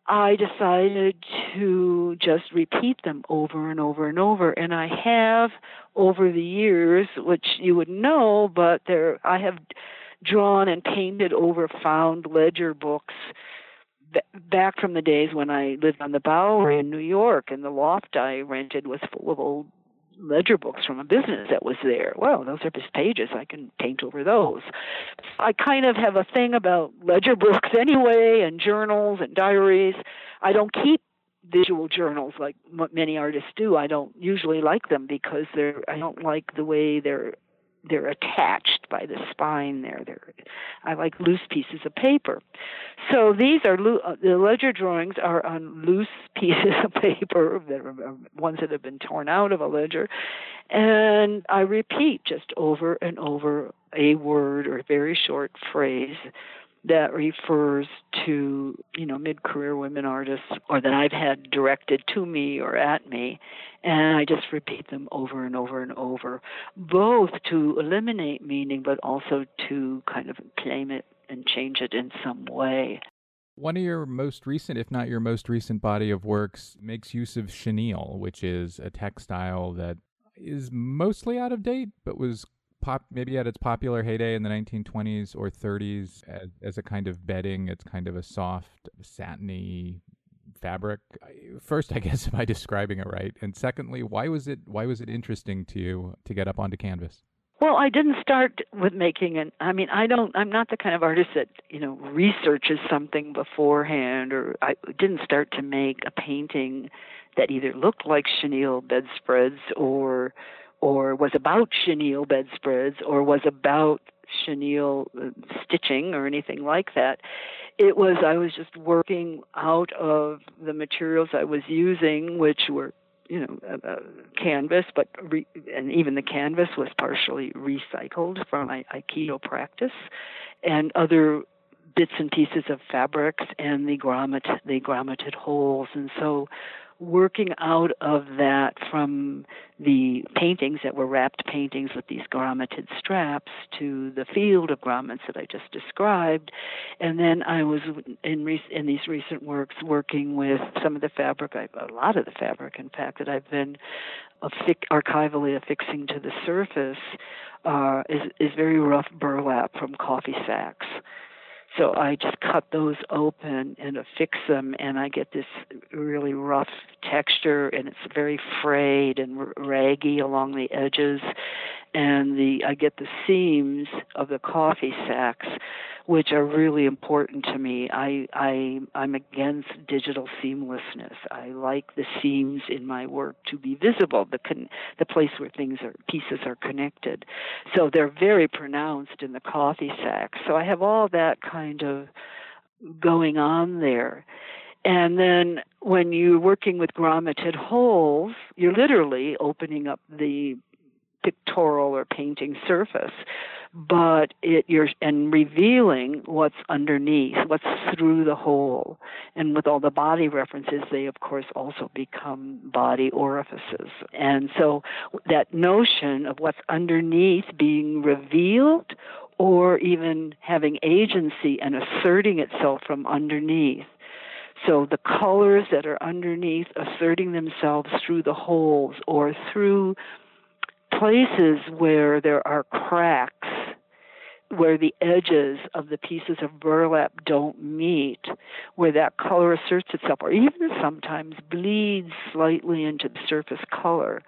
I decided to just repeat them over and over and over. And I have over the years, which you would know, but there I have drawn and painted over found ledger books back from the days when I lived on the Bowery in New York, and the loft I rented was full of old ledger books from a business that was there. Well, those are just pages. I can paint over those. I kind of have a thing about ledger books anyway, and journals and diaries. I don't keep visual journals like many artists do. I don't usually like them because they're. I don't like the way they're they're attached by the spine there. They're, I like loose pieces of paper. So these are uh, the ledger drawings are on loose pieces of paper that are uh, ones that have been torn out of a ledger, and I repeat just over and over a word or a very short phrase that refers to you know mid-career women artists or that I've had directed to me or at me. And I just repeat them over and over and over both to eliminate meaning but also to kind of claim it and change it in some way. One of your most recent, if not your most recent body of works, makes use of chenille, which is a textile that is mostly out of date, but was pop maybe at its popular heyday in the 1920s or 30s as, as a kind of bedding. It's kind of a soft, satiny fabric. First, I guess, am I describing it right? And secondly, why was it why was it interesting to you to get up onto canvas? Well, I didn't start with making an. I mean, I don't. I'm not the kind of artist that you know researches something beforehand, or I didn't start to make a painting that either looked like chenille bedspreads or or was about chenille bedspreads or was about chenille uh, stitching or anything like that. It was I was just working out of the materials I was using, which were you know a, a canvas, but re, and even the canvas was partially recycled from my aikido practice, and other bits and pieces of fabrics and the grommet the grommeted holes, and so working out of that from the paintings that were wrapped paintings with these grommeted straps to the field of grommets that I just described, and then I was in re- in these recent works working with some of the fabric, a lot of the fabric, in fact, that I've been archivally affixing to the surface uh, is is very rough burlap from coffee sacks. So I just cut those open and affix them, and I get this really rough texture, and it's very frayed and raggy along the edges. And the I get the seams of the coffee sacks which are really important to me. I, I I'm against digital seamlessness. I like the seams in my work to be visible, the con- the place where things are pieces are connected. So they're very pronounced in the coffee sacks. So I have all that kind of going on there. And then when you're working with grommeted holes, you're literally opening up the pictorial or painting surface but it you're and revealing what's underneath, what's through the hole. And with all the body references, they of course also become body orifices. And so that notion of what's underneath being revealed or even having agency and asserting itself from underneath. So the colors that are underneath asserting themselves through the holes or through places where there are cracks where the edges of the pieces of burlap don't meet, where that color asserts itself, or even sometimes bleeds slightly into the surface color.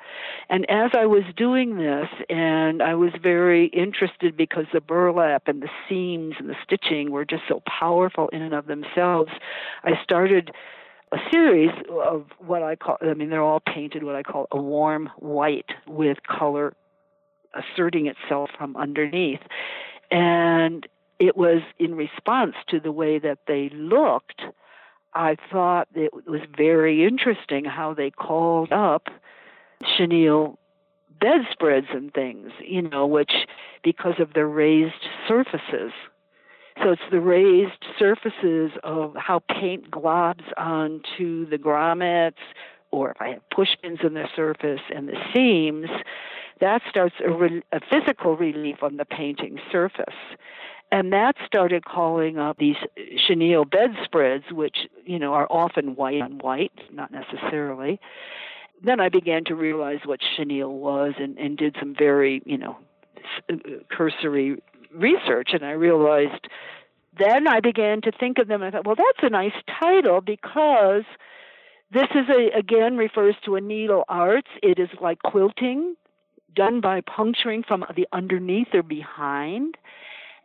And as I was doing this, and I was very interested because the burlap and the seams and the stitching were just so powerful in and of themselves, I started a series of what I call, I mean, they're all painted what I call a warm white with color asserting itself from underneath. And it was in response to the way that they looked, I thought it was very interesting how they called up chenille bedspreads and things, you know, which because of their raised surfaces. So it's the raised surfaces of how paint globs onto the grommets, or if I have pushpins in the surface and the seams, that starts a, re- a physical relief on the painting surface. And that started calling up these chenille bedspreads, which, you know, are often white on white, not necessarily. Then I began to realize what chenille was and, and did some very, you know, uh, cursory research. And I realized then I began to think of them and I thought, well, that's a nice title because this is a, again refers to a needle arts. It is like quilting done by puncturing from the underneath or behind.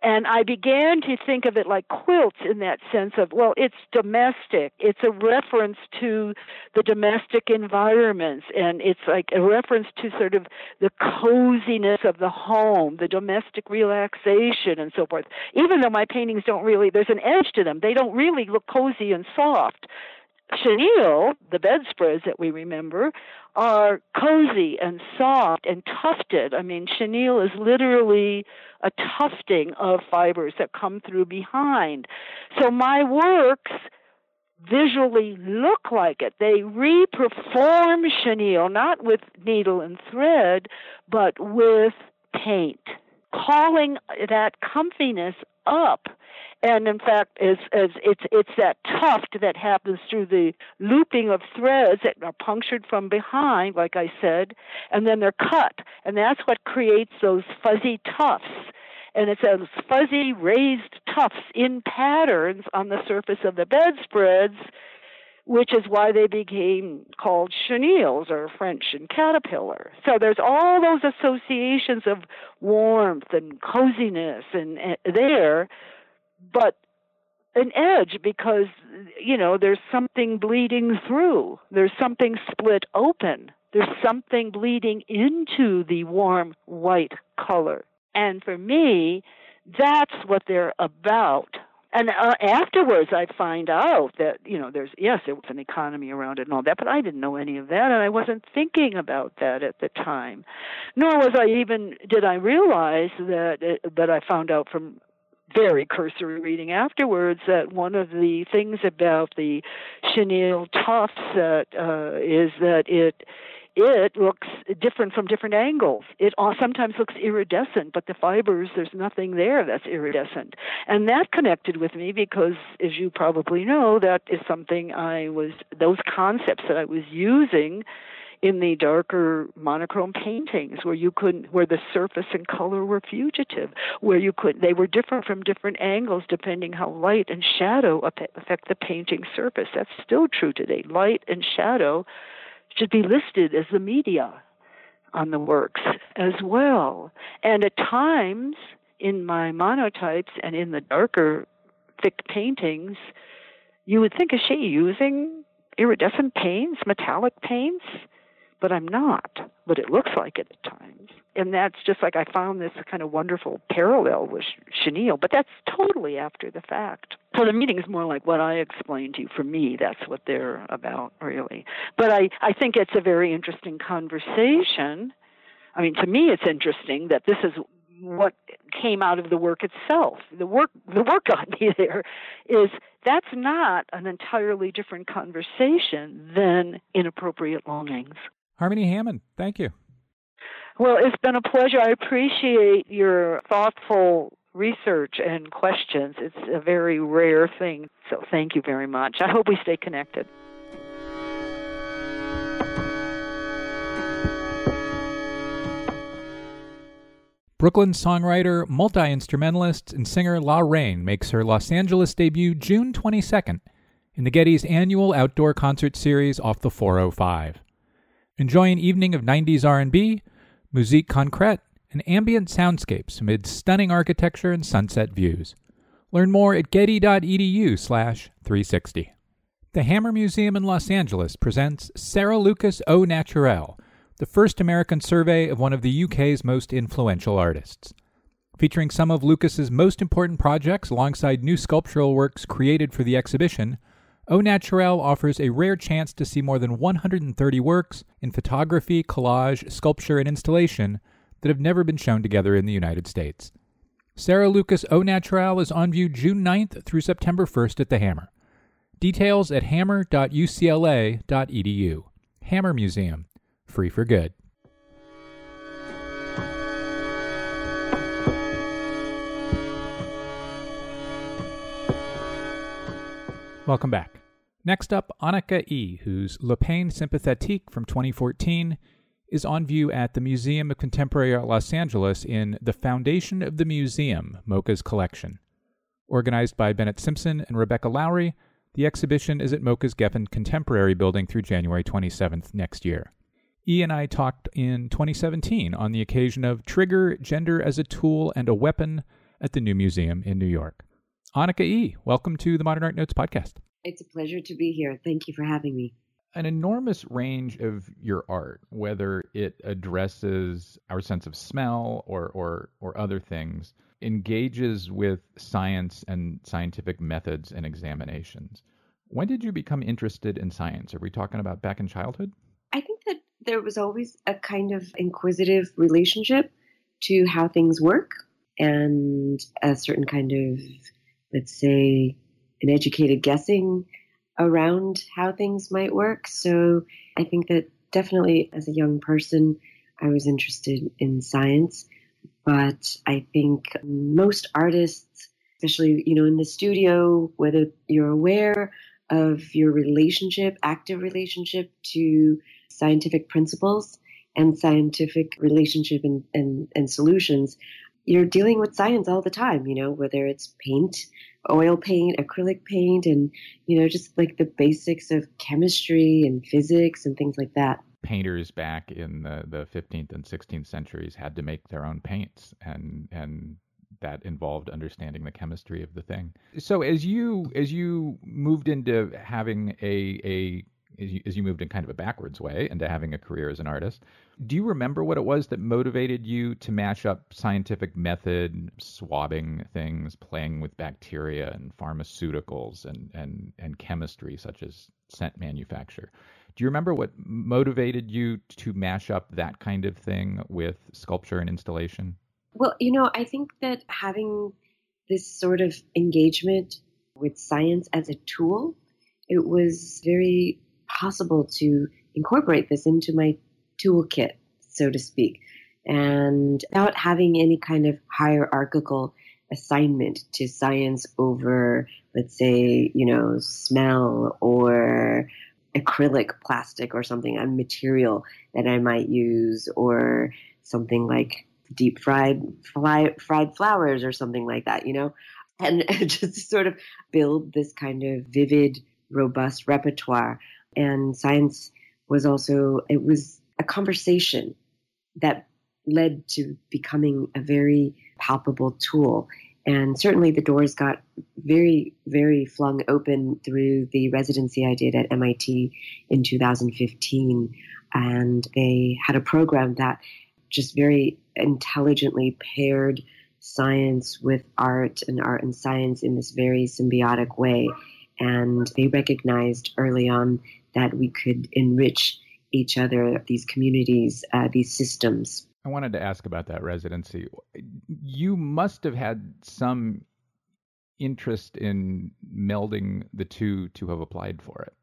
And I began to think of it like quilts in that sense of, well, it's domestic. It's a reference to the domestic environments. And it's like a reference to sort of the coziness of the home, the domestic relaxation, and so forth. Even though my paintings don't really, there's an edge to them, they don't really look cozy and soft. Chenille, the bedspreads that we remember, are cozy and soft and tufted. I mean, chenille is literally a tufting of fibers that come through behind. So my works visually look like it. They reperform chenille, not with needle and thread, but with paint, calling that comfiness up. And in fact as as it's it's that tuft that happens through the looping of threads that are punctured from behind like i said and then they're cut. And that's what creates those fuzzy tufts. And it's those fuzzy raised tufts in patterns on the surface of the bedspreads which is why they became called chenilles or French and caterpillar. So there's all those associations of warmth and coziness and, and there, but an edge because you know there's something bleeding through. There's something split open. There's something bleeding into the warm white color. And for me, that's what they're about and uh, afterwards i find out that you know there's yes there was an economy around it and all that but i didn't know any of that and i wasn't thinking about that at the time. Nor was i even did i realize that uh, that i found out from very cursory reading afterwards that one of the things about the chenille tufts that uh, is that it it looks different from different angles. It sometimes looks iridescent, but the fibers, there's nothing there that's iridescent. And that connected with me because, as you probably know, that is something I was, those concepts that I was using in the darker monochrome paintings where you couldn't where the surface and color were fugitive where you could they were different from different angles depending how light and shadow affect the painting surface that's still true today light and shadow should be listed as the media on the works as well. And at times in my monotypes and in the darker, thick paintings, you would think, is she using iridescent paints, metallic paints? But I'm not, but it looks like it at times and that's just like I found this kind of wonderful parallel with chenille, but that's totally after the fact. So the meeting is more like what I explained to you. For me, that's what they're about, really. But I, I think it's a very interesting conversation. I mean, to me, it's interesting that this is what came out of the work itself. The work, the work got me there. Is that's not an entirely different conversation than inappropriate longings. Harmony Hammond, thank you. Well, it's been a pleasure. I appreciate your thoughtful research and questions. It's a very rare thing. So thank you very much. I hope we stay connected. Brooklyn songwriter, multi instrumentalist, and singer L'Rain makes her Los Angeles debut June 22nd in the Getty's annual outdoor concert series off the 405. Enjoy an evening of 90s R&B, musique concrète, and ambient soundscapes amid stunning architecture and sunset views. Learn more at getty.edu slash 360. The Hammer Museum in Los Angeles presents Sarah Lucas Au Naturel, the first American survey of one of the UK's most influential artists. Featuring some of Lucas's most important projects alongside new sculptural works created for the exhibition, Au Naturel offers a rare chance to see more than 130 works in photography, collage, sculpture, and installation that have never been shown together in the United States. Sarah Lucas Au Naturel is on view June 9th through September 1st at the Hammer. Details at hammer.ucla.edu. Hammer Museum. Free for good. Welcome back. Next up, Annika E., whose Le Pain Symbiotique from 2014 is on view at the Museum of Contemporary Art Los Angeles in The Foundation of the Museum, MoCA's collection. Organized by Bennett Simpson and Rebecca Lowery, the exhibition is at MoCA's Geffen Contemporary Building through January 27th next year. E and I talked in 2017 on the occasion of Trigger Gender as a Tool and a Weapon at the New Museum in New York. Annika E., welcome to the Modern Art Notes podcast. It's a pleasure to be here. Thank you for having me. An enormous range of your art, whether it addresses our sense of smell or, or, or other things, engages with science and scientific methods and examinations. When did you become interested in science? Are we talking about back in childhood? I think that there was always a kind of inquisitive relationship to how things work and a certain kind of, let's say, an educated guessing around how things might work. So I think that definitely as a young person, I was interested in science. But I think most artists, especially, you know, in the studio, whether you're aware of your relationship, active relationship to scientific principles and scientific relationship and, and, and solutions, you're dealing with science all the time, you know, whether it's paint, oil paint, acrylic paint, and, you know, just like the basics of chemistry and physics and things like that. Painters back in the, the 15th and 16th centuries had to make their own paints and, and that involved understanding the chemistry of the thing. So as you as you moved into having a a as you, moved in kind of a backwards way into having a career as an artist, do you remember what it was that motivated you to match up scientific method, swabbing things, playing with bacteria and pharmaceuticals and and and chemistry such as scent manufacture? Do you remember what motivated you to mash up that kind of thing with sculpture and installation? Well, you know, I think that having this sort of engagement with science as a tool, it was very possible to incorporate this into my toolkit, so to speak, and without having any kind of hierarchical assignment to science over, let's say, you know, smell or acrylic plastic or something, a material that I might use, or something like deep fried fly, fried flowers or something like that, you know, and just sort of build this kind of vivid, robust repertoire. And science was also it was a conversation that led to becoming a very palpable tool. And certainly the doors got very, very flung open through the residency I did at MIT in 2015. And they had a program that just very intelligently paired science with art and art and science in this very symbiotic way. And they recognized early on that we could enrich each other, these communities, uh, these systems. I wanted to ask about that residency. You must have had some interest in melding the two to have applied for it.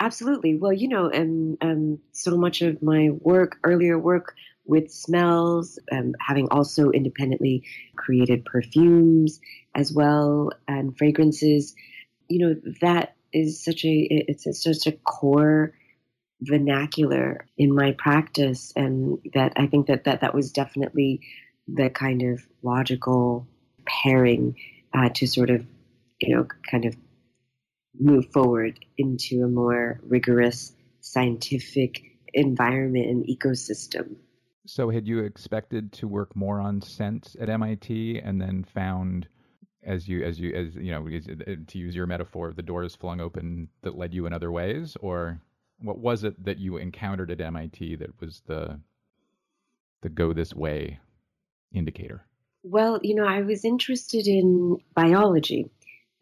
Absolutely. Well, you know, and um, so much of my work, earlier work, with smells, um, having also independently created perfumes as well and fragrances. You know, that is such a, it's such a core vernacular in my practice. And that I think that that, that was definitely the kind of logical pairing uh, to sort of, you know, kind of move forward into a more rigorous scientific environment and ecosystem. So, had you expected to work more on scent at MIT, and then found, as you as you as you know, to use your metaphor, the doors flung open that led you in other ways, or what was it that you encountered at MIT that was the the go this way indicator? Well, you know, I was interested in biology,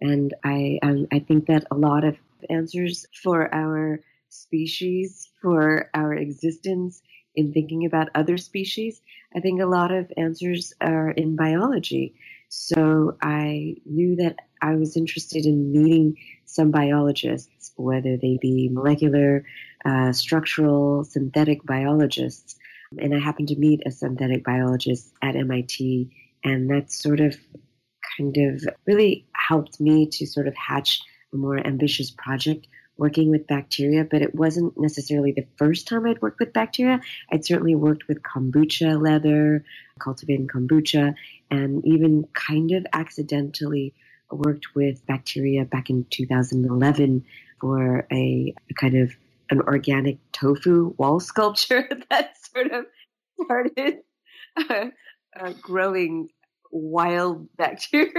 and I um, I think that a lot of answers for our species, for our existence, in thinking about other species, I think a lot of answers are in biology. So I knew that I was interested in meeting some biologists, whether they be molecular, uh, structural, synthetic biologists. And I happened to meet a synthetic biologist at MIT, and that sort of kind of really helped me to sort of hatch a more ambitious project working with bacteria, but it wasn't necessarily the first time I'd worked with bacteria. I'd certainly worked with kombucha leather, cultivating kombucha, and even kind of accidentally worked with bacteria back in 2011 for a, a kind of an organic tofu wall sculpture that sort of started uh, uh, growing wild bacteria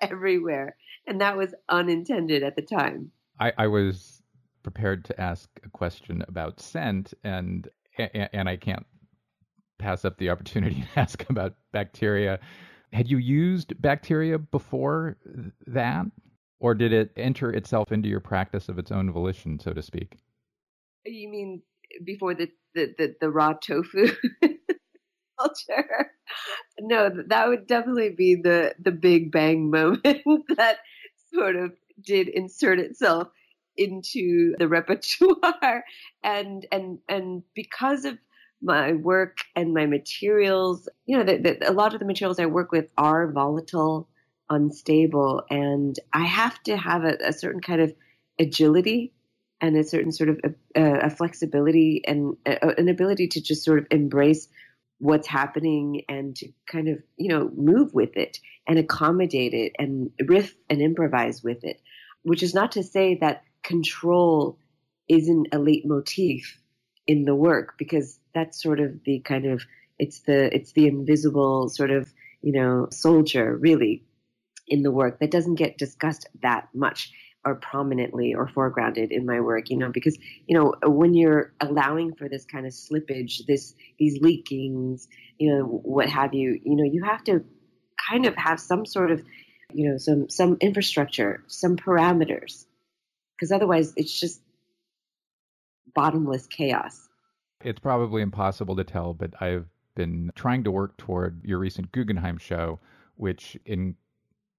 everywhere. And that was unintended at the time. I, I was prepared to ask a question about scent, and and I can't pass up the opportunity to ask about bacteria. Had you used bacteria before that, or did it enter itself into your practice of its own volition, so to speak? You mean before the the, the, the raw tofu culture? No, that would definitely be the the big bang moment that sort of did insert itself into the repertoire and and and because of my work and my materials you know the, the, a lot of the materials i work with are volatile unstable and i have to have a, a certain kind of agility and a certain sort of a, a flexibility and a, an ability to just sort of embrace what's happening and to kind of, you know, move with it and accommodate it and riff and improvise with it, which is not to say that control isn't a leitmotif in the work because that's sort of the kind of it's the it's the invisible sort of you know soldier really in the work that doesn't get discussed that much or prominently or foregrounded in my work you know because you know when you're allowing for this kind of slippage this these leakings you know what have you you know you have to kind of have some sort of you know some some infrastructure some parameters because otherwise it's just bottomless chaos. It's probably impossible to tell, but I've been trying to work toward your recent Guggenheim show, which in,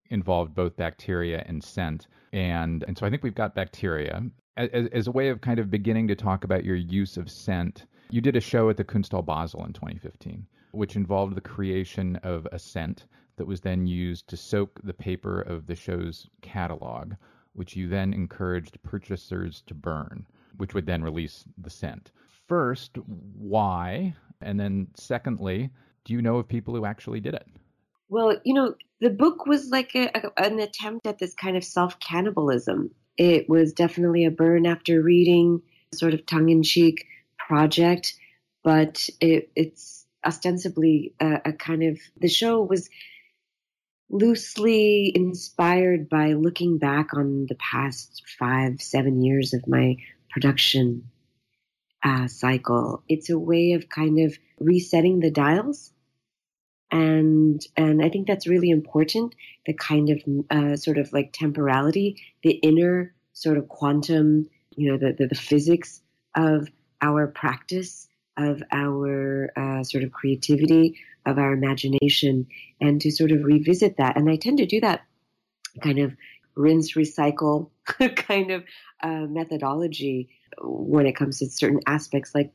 involved both bacteria and scent. And, and so I think we've got bacteria. As, as a way of kind of beginning to talk about your use of scent, you did a show at the Kunsthalle Basel in 2015, which involved the creation of a scent that was then used to soak the paper of the show's catalog, which you then encouraged purchasers to burn which would then release the scent. First, why? And then secondly, do you know of people who actually did it? Well, you know, the book was like a, a, an attempt at this kind of self cannibalism. It was definitely a burn after reading, sort of tongue in cheek project, but it, it's ostensibly a, a kind of the show was loosely inspired by looking back on the past five, seven years of my production uh, cycle. It's a way of kind of resetting the dials. And, and I think that's really important. The kind of, uh, sort of like temporality, the inner sort of quantum, you know, the, the, the physics of our practice, of our uh, sort of creativity, of our imagination, and to sort of revisit that. And I tend to do that kind of rinse, recycle kind of uh, methodology when it comes to certain aspects like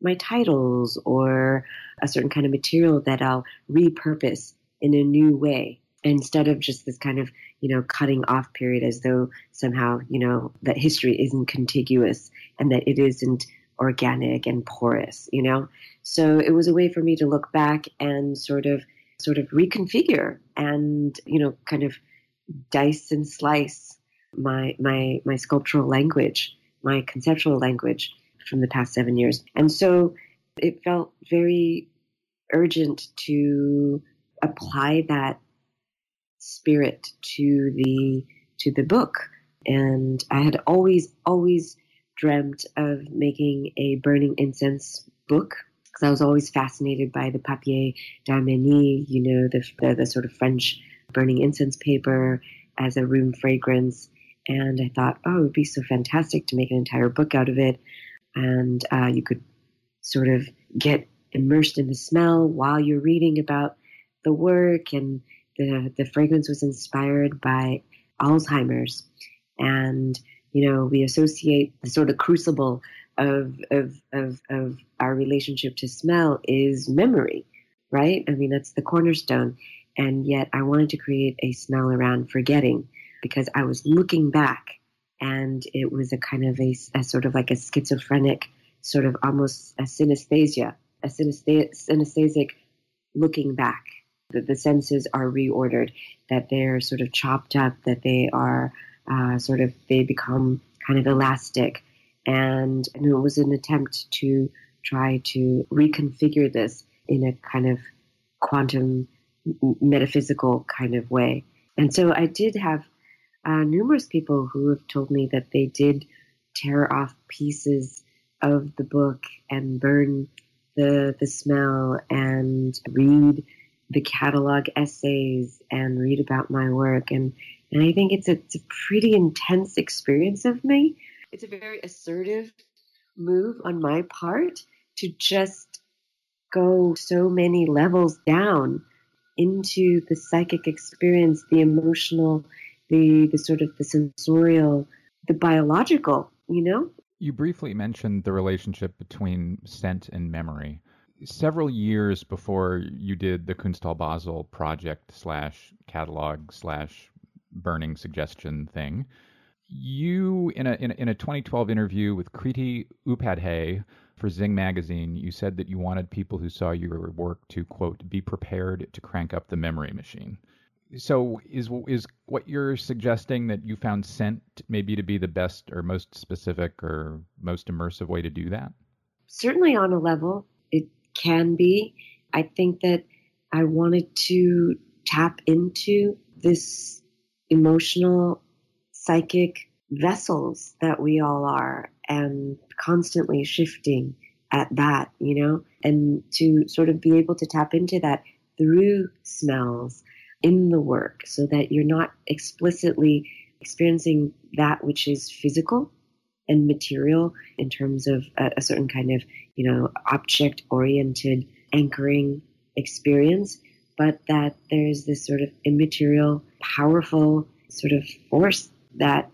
my titles or a certain kind of material that I'll repurpose in a new way instead of just this kind of, you know, cutting off period as though somehow, you know, that history isn't contiguous and that it isn't organic and porous, you know? So it was a way for me to look back and sort of, sort of reconfigure and, you know, kind of dice and slice my my my sculptural language, my conceptual language from the past seven years. And so it felt very urgent to apply that spirit to the to the book. And I had always, always dreamt of making a burning incense book because I was always fascinated by the papier d'Arménie, you know, the, the, the sort of French burning incense paper as a room fragrance. And I thought, oh, it would be so fantastic to make an entire book out of it. And uh, you could sort of get immersed in the smell while you're reading about the work. And the, the fragrance was inspired by Alzheimer's. And, you know, we associate the sort of crucible of, of, of, of our relationship to smell is memory, right? I mean, that's the cornerstone. And yet I wanted to create a smell around forgetting because I was looking back and it was a kind of a, a sort of like a schizophrenic, sort of almost a synesthesia, a synesthesic looking back. That the senses are reordered, that they're sort of chopped up, that they are uh, sort of, they become kind of elastic. And, and it was an attempt to try to reconfigure this in a kind of quantum metaphysical kind of way. And so I did have uh, numerous people who have told me that they did tear off pieces of the book and burn the the smell and read the catalog essays and read about my work and and I think it's a, it's a pretty intense experience of me. It's a very assertive move on my part to just go so many levels down into the psychic experience, the emotional, the, the sort of the sensorial, the biological, you know? You briefly mentioned the relationship between scent and memory. Several years before you did the Kunsthalle Basel project slash catalog slash burning suggestion thing, you in a, in a, in a 2012 interview with Kriti Upadhyay for Zing Magazine, you said that you wanted people who saw your work to, quote, be prepared to crank up the memory machine. So is is what you're suggesting that you found scent maybe to be the best or most specific or most immersive way to do that? Certainly on a level, it can be. I think that I wanted to tap into this emotional, psychic vessels that we all are and constantly shifting at that, you know, and to sort of be able to tap into that through smells in the work so that you're not explicitly experiencing that which is physical and material in terms of a, a certain kind of, you know, object oriented anchoring experience, but that there's this sort of immaterial, powerful sort of force that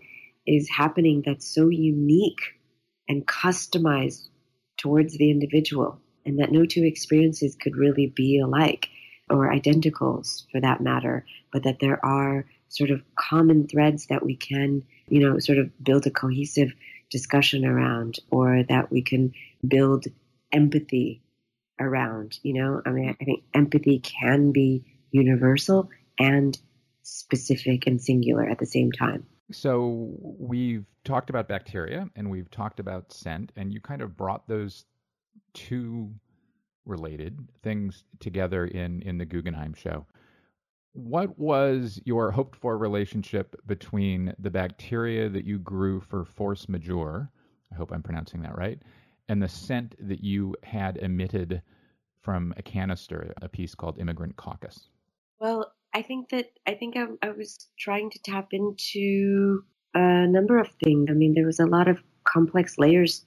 is happening that's so unique and customized towards the individual, and that no two experiences could really be alike or identicals for that matter, but that there are sort of common threads that we can, you know, sort of build a cohesive discussion around, or that we can build empathy around. You know, I mean, I think empathy can be universal and specific and singular at the same time. So we've talked about bacteria and we've talked about scent, and you kind of brought those two related things together in in the Guggenheim show. What was your hoped for relationship between the bacteria that you grew for force majeure? I hope I'm pronouncing that right. And the scent that you had emitted from a canister, a piece called Immigrant Caucus. Well, I think that I think I, I was trying to tap into a number of things. I mean, there was a lot of complex layers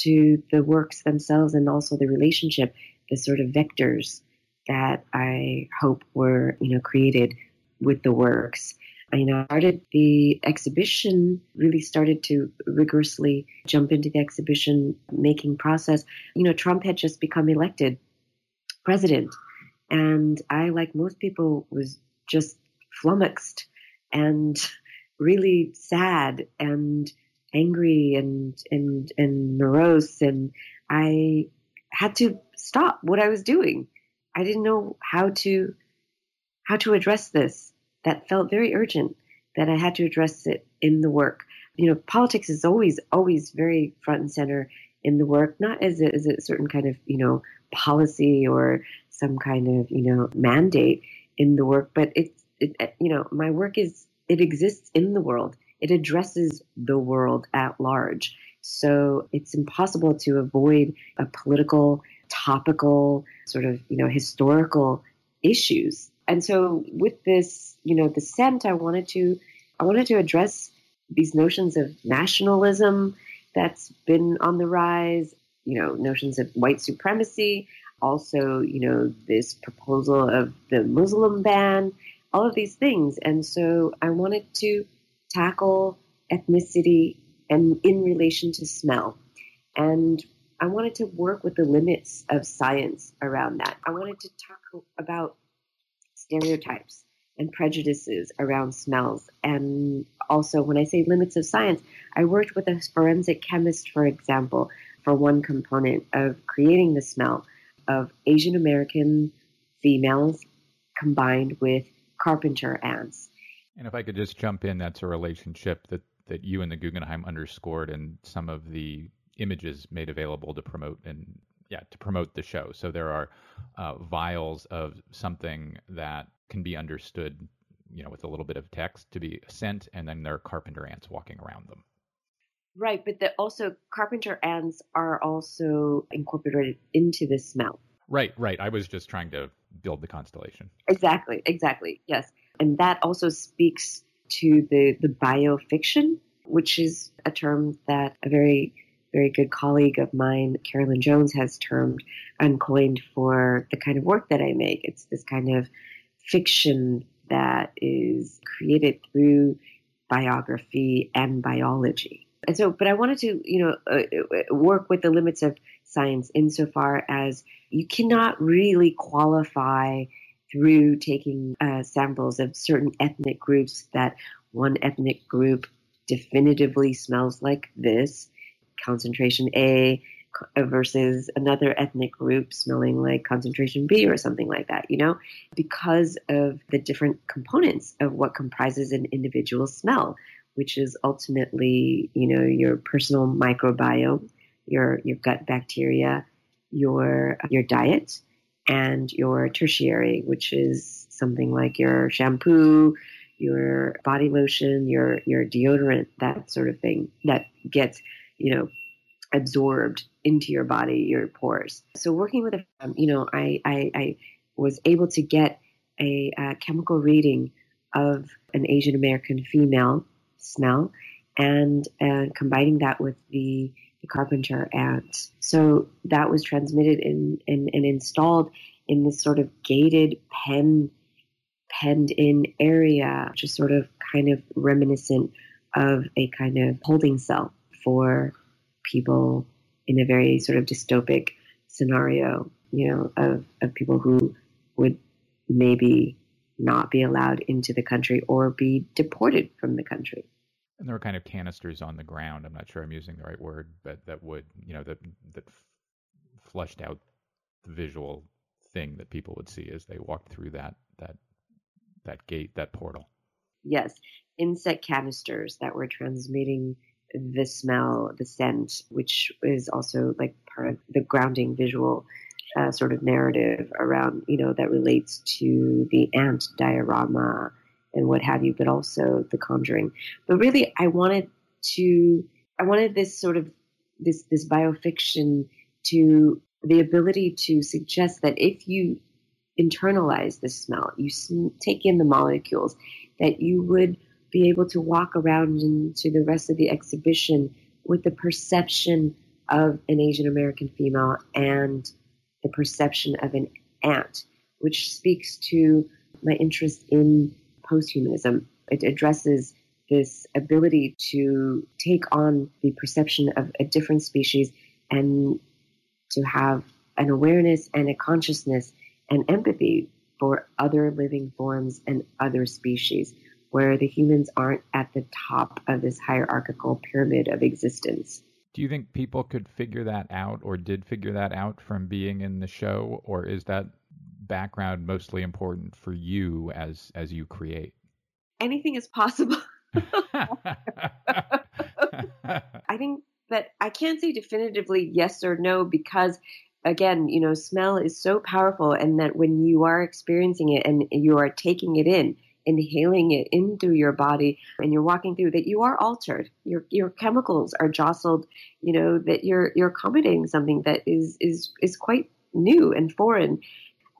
to the works themselves and also the relationship, the sort of vectors that I hope were, you know, created with the works. I, you know, started the exhibition, really started to rigorously jump into the exhibition making process. You know, Trump had just become elected president. And I, like most people, was just flummoxed and really sad and angry and and and morose and I had to stop what I was doing. I didn't know how to how to address this. That felt very urgent that I had to address it in the work. You know, politics is always always very front and center in the work, not as a, as a certain kind of you know policy or some kind of you know mandate in the work, but it's it, uh, you know my work is it exists in the world. It addresses the world at large. So it's impossible to avoid a political, topical, sort of you know historical issues. And so with this, you know, the scent, I wanted to I wanted to address these notions of nationalism that's been on the rise, you know, notions of white supremacy, also, you know, this proposal of the Muslim ban, all of these things. And so I wanted to tackle ethnicity and in relation to smell. And I wanted to work with the limits of science around that. I wanted to talk about stereotypes and prejudices around smells. And also, when I say limits of science, I worked with a forensic chemist, for example, for one component of creating the smell of Asian American females combined with carpenter ants. And if I could just jump in, that's a relationship that, that you and the Guggenheim underscored in some of the images made available to promote and yeah to promote the show. So there are uh, vials of something that can be understood, you know, with a little bit of text to be sent, and then there are carpenter ants walking around them. Right, but the, also carpenter ants are also incorporated into the smell. Right, right. I was just trying to build the constellation. Exactly, exactly. Yes. And that also speaks to the, the biofiction, which is a term that a very, very good colleague of mine, Caroline Jones, has termed and coined for the kind of work that I make. It's this kind of fiction that is created through biography and biology. And so, but I wanted to, you know, uh, uh, work with the limits of science insofar as you cannot really qualify through taking uh, samples of certain ethnic groups that one ethnic group definitively smells like this, concentration A, versus another ethnic group smelling like concentration B or something like that, you know, because of the different components of what comprises an individual smell, which is ultimately, you know, your personal microbiome, your your gut bacteria, your your diet, and your tertiary, which is something like your shampoo, your body lotion, your your deodorant, that sort of thing that gets, you know, absorbed into your body, your pores. So working with, a, um, you know, I, I, I, was able to get a, a chemical reading of an Asian American female smell and, and combining that with the, carpenter ant. So that was transmitted in, and installed in this sort of gated pen, penned in area, just sort of kind of reminiscent of a kind of holding cell for people in a very sort of dystopic scenario, you know, of, of people who would maybe not be allowed into the country or be deported from the country. And there were kind of canisters on the ground. I'm not sure I'm using the right word, but that would, you know, that that flushed out the visual thing that people would see as they walked through that that that gate, that portal. Yes, insect canisters that were transmitting the smell, the scent, which is also like part of the grounding visual uh, sort of narrative around, you know, that relates to the ant diorama and what have you, but also the conjuring. But really, I wanted to, I wanted this sort of, this, this biofiction to the ability to suggest that if you internalize the smell, you take in the molecules, that you would be able to walk around into the rest of the exhibition with the perception of an Asian American female and the perception of an ant, which speaks to my interest in posthumanism. It addresses this ability to take on the perception of a different species and to have an awareness and a consciousness and empathy for other living forms and other species where the humans aren't at the top of this hierarchical pyramid of existence. Do you think people could figure that out or did figure that out from being in the show or is that background mostly important for you as as you create? Anything is possible. I think that I can't say definitively yes or no because again, you know, smell is so powerful and that when you are experiencing it and you are taking it in, inhaling it in through your body and you're walking through that you are altered your your chemicals are jostled you know that you're you're accommodating something that is is is quite new and foreign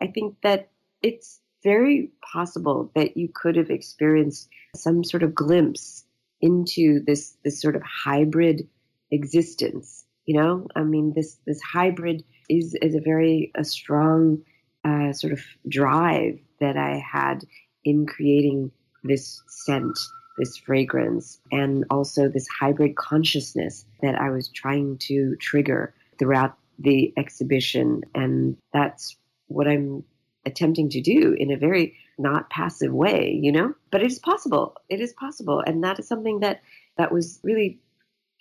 i think that it's very possible that you could have experienced some sort of glimpse into this this sort of hybrid existence you know i mean this this hybrid is is a very a strong uh, sort of drive that i had in creating this scent, this fragrance, and also this hybrid consciousness that I was trying to trigger throughout the exhibition. And that's what I'm attempting to do in a very not passive way, you know? But it is possible. It is possible. And that is something that, that was really,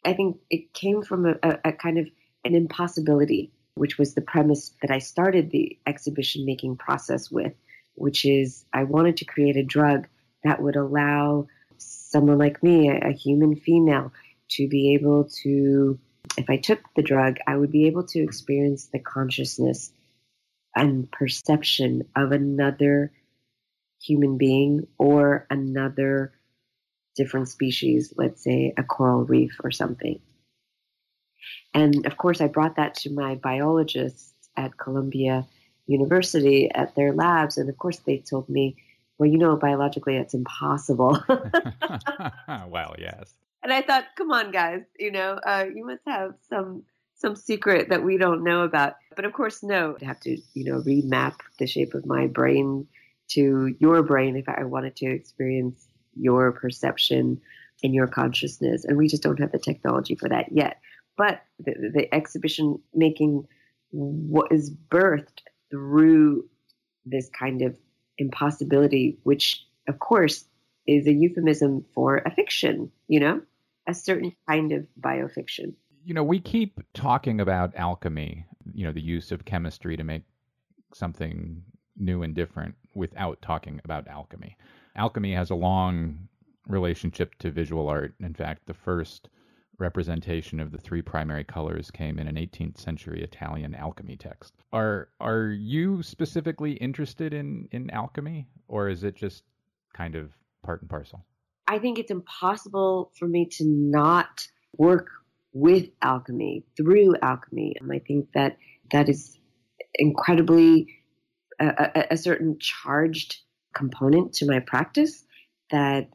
I think it came from a, a, a kind of an impossibility, which was the premise that I started the exhibition making process with which is I wanted to create a drug that would allow someone like me, a, a human female, to be able to, if I took the drug, I would be able to experience the consciousness and perception of another human being or another different species, let's say a coral reef or something. And of course, I brought that to my biologists at Columbia university at their labs. And of course, they told me, well, you know, biologically, it's impossible. well, yes. And I thought, come on, guys, you know, uh, you must have some some secret that we don't know about. But of course, no. I'd have to, you know, remap the shape of my brain to your brain if I wanted to experience your perception and your consciousness. And we just don't have the technology for that yet. But the, the exhibition making what is birthed through this kind of impossibility, which of course is a euphemism for a fiction, you know, a certain kind of biofiction. You know, we keep talking about alchemy, you know, the use of chemistry to make something new and different without talking about alchemy. Alchemy has a long relationship to visual art. In fact, the first representation of the three primary colors came in an 18th century Italian alchemy text. Are are you specifically interested in in alchemy or is it just kind of part and parcel? I think it's impossible for me to not work with alchemy, through alchemy. And I think that that is incredibly a, a, a certain charged component to my practice that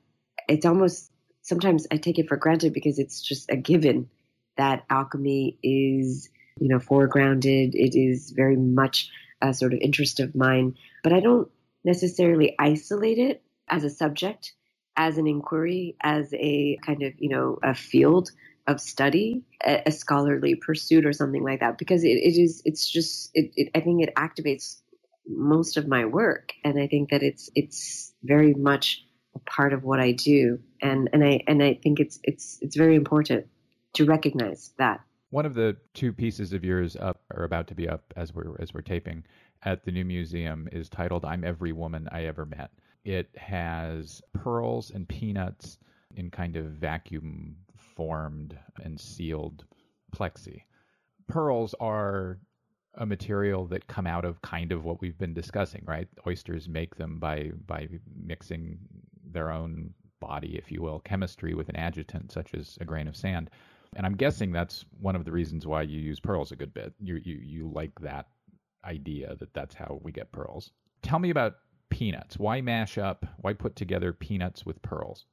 it's almost sometimes I take it for granted because it's just a given that alchemy is, you know, foregrounded. It is very much a sort of interest of mine, but I don't necessarily isolate it as a subject, as an inquiry, as a kind of, you know, a field of study, a, a scholarly pursuit or something like that, because it, it is, it's just, it, it, I think it activates most of my work. And I think that it's, it's very much a part of what I do. And, and I, and I think it's, it's, it's very important to recognize that. One of the two pieces of yours up or about to be up as we're, as we're taping at the new museum is titled I'm Every Woman I Ever Met. It has pearls and peanuts in kind of vacuum formed and sealed plexi. Pearls are a material that come out of kind of what we've been discussing, right? Oysters make them by by mixing their own body, if you will, chemistry with an adjutant such as a grain of sand. And I'm guessing that's one of the reasons why you use pearls a good bit. You you you like that idea that that's how we get pearls. Tell me about peanuts. Why mash up? Why put together peanuts with pearls?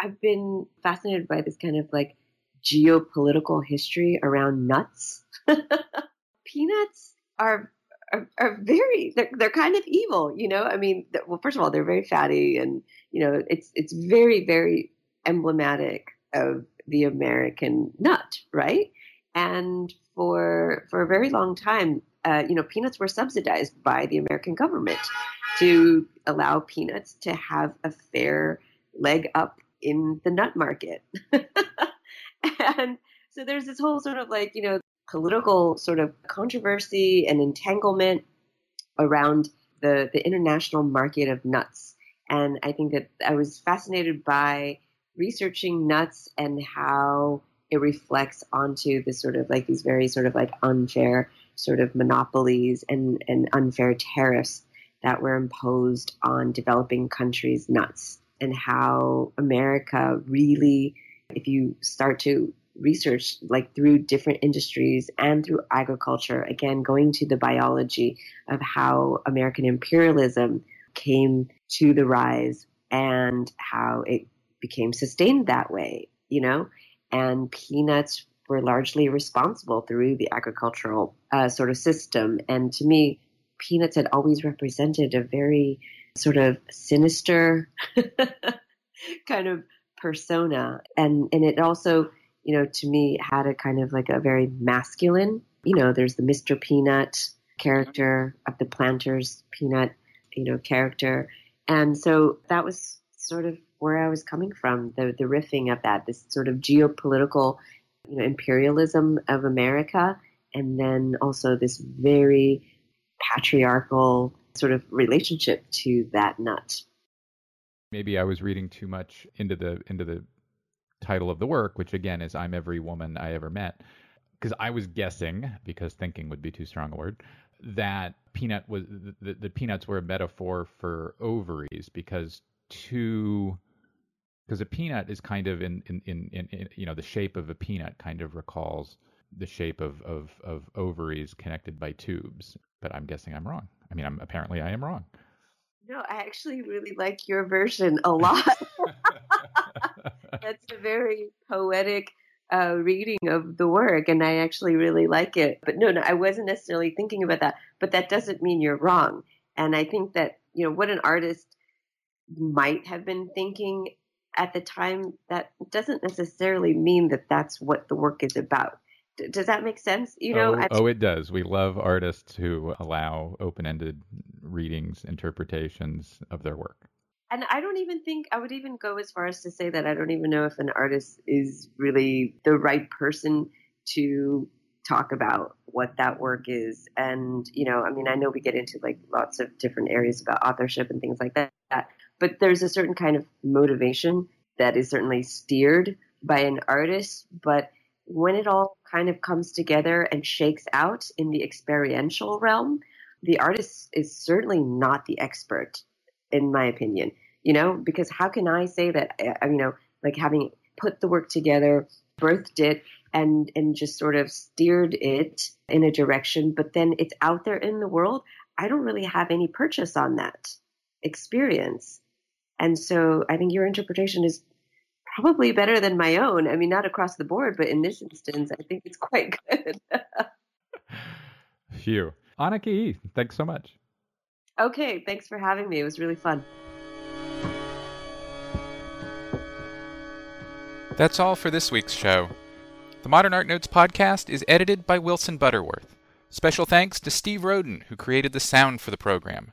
I've been fascinated by this kind of like geopolitical history around nuts. Peanuts are, are, are very they're they're kind of evil, you know. I mean, well, first of all, they're very fatty, and you know, it's it's very very emblematic of the American nut, right? And for for a very long time, uh, you know, peanuts were subsidized by the American government to allow peanuts to have a fair leg up in the nut market. and so there's this whole sort of like, you know, political sort of controversy and entanglement around the, the international market of nuts. And I think that I was fascinated by researching nuts and how it reflects onto this sort of like these very sort of like unfair sort of monopolies and, and unfair tariffs that were imposed on developing countries' nuts and how America really, if you start to research like through different industries and through agriculture, again, going to the biology of how American imperialism came to the rise and how it became sustained that way, you know, and peanuts were largely responsible through the agricultural uh, sort of system. And to me, peanuts had always represented a very sort of sinister kind of persona. And, and it also, you know, to me had a kind of like a very masculine, you know, there's the Mr. Peanut character of the planters peanut, you know, character. And so that was sort of where I was coming from, the, the riffing of that, this sort of geopolitical, you know, imperialism of America. And then also this very patriarchal sort of relationship to that nut. Maybe I was reading too much into the into the title of the work, which again is "I'm every woman I ever met," because I was guessing, because thinking would be too strong a word, that peanut was the, the peanuts were a metaphor for ovaries because two because a peanut is kind of in, in, in, in, you know the shape of a peanut kind of recalls the shape of, of, of ovaries connected by tubes but i'm guessing i'm wrong I mean, I'm apparently I am wrong. No, I actually really like your version a lot. That's a very poetic uh, reading of the work, and I actually really like it. But no, no, I wasn't necessarily thinking about that. But that doesn't mean you're wrong. And I think that you know what an artist might have been thinking at the time that doesn't necessarily mean that that's what the work is about does that make sense? You know, oh, oh, it does. We love artists who allow open-ended readings, interpretations of their work. And I don't even think I would even go as far as to say that I don't even know if an artist is really the right person to talk about what that work is. And, you know, I mean, I know we get into like lots of different areas about authorship and things like that, but there's a certain kind of motivation that is certainly steered by an artist. But when it all kind of comes together and shakes out in the experiential realm, the artist is certainly not the expert, in my opinion. You know, because how can I say that, uh, you know, like having put the work together, birthed it, and and just sort of steered it in a direction, but then it's out there in the world. I don't really have any purchase on that experience. And so I think your interpretation is probably better than my own. I mean, not across the board, but in this instance, I think it's quite good. Phew. Anicka, thanks so much. Okay, thanks for having me. It was really fun. That's all for this week's show. The Modern Art Notes podcast is edited by Wilson Butterworth. Special thanks to Steve Roden, who created the sound for the program.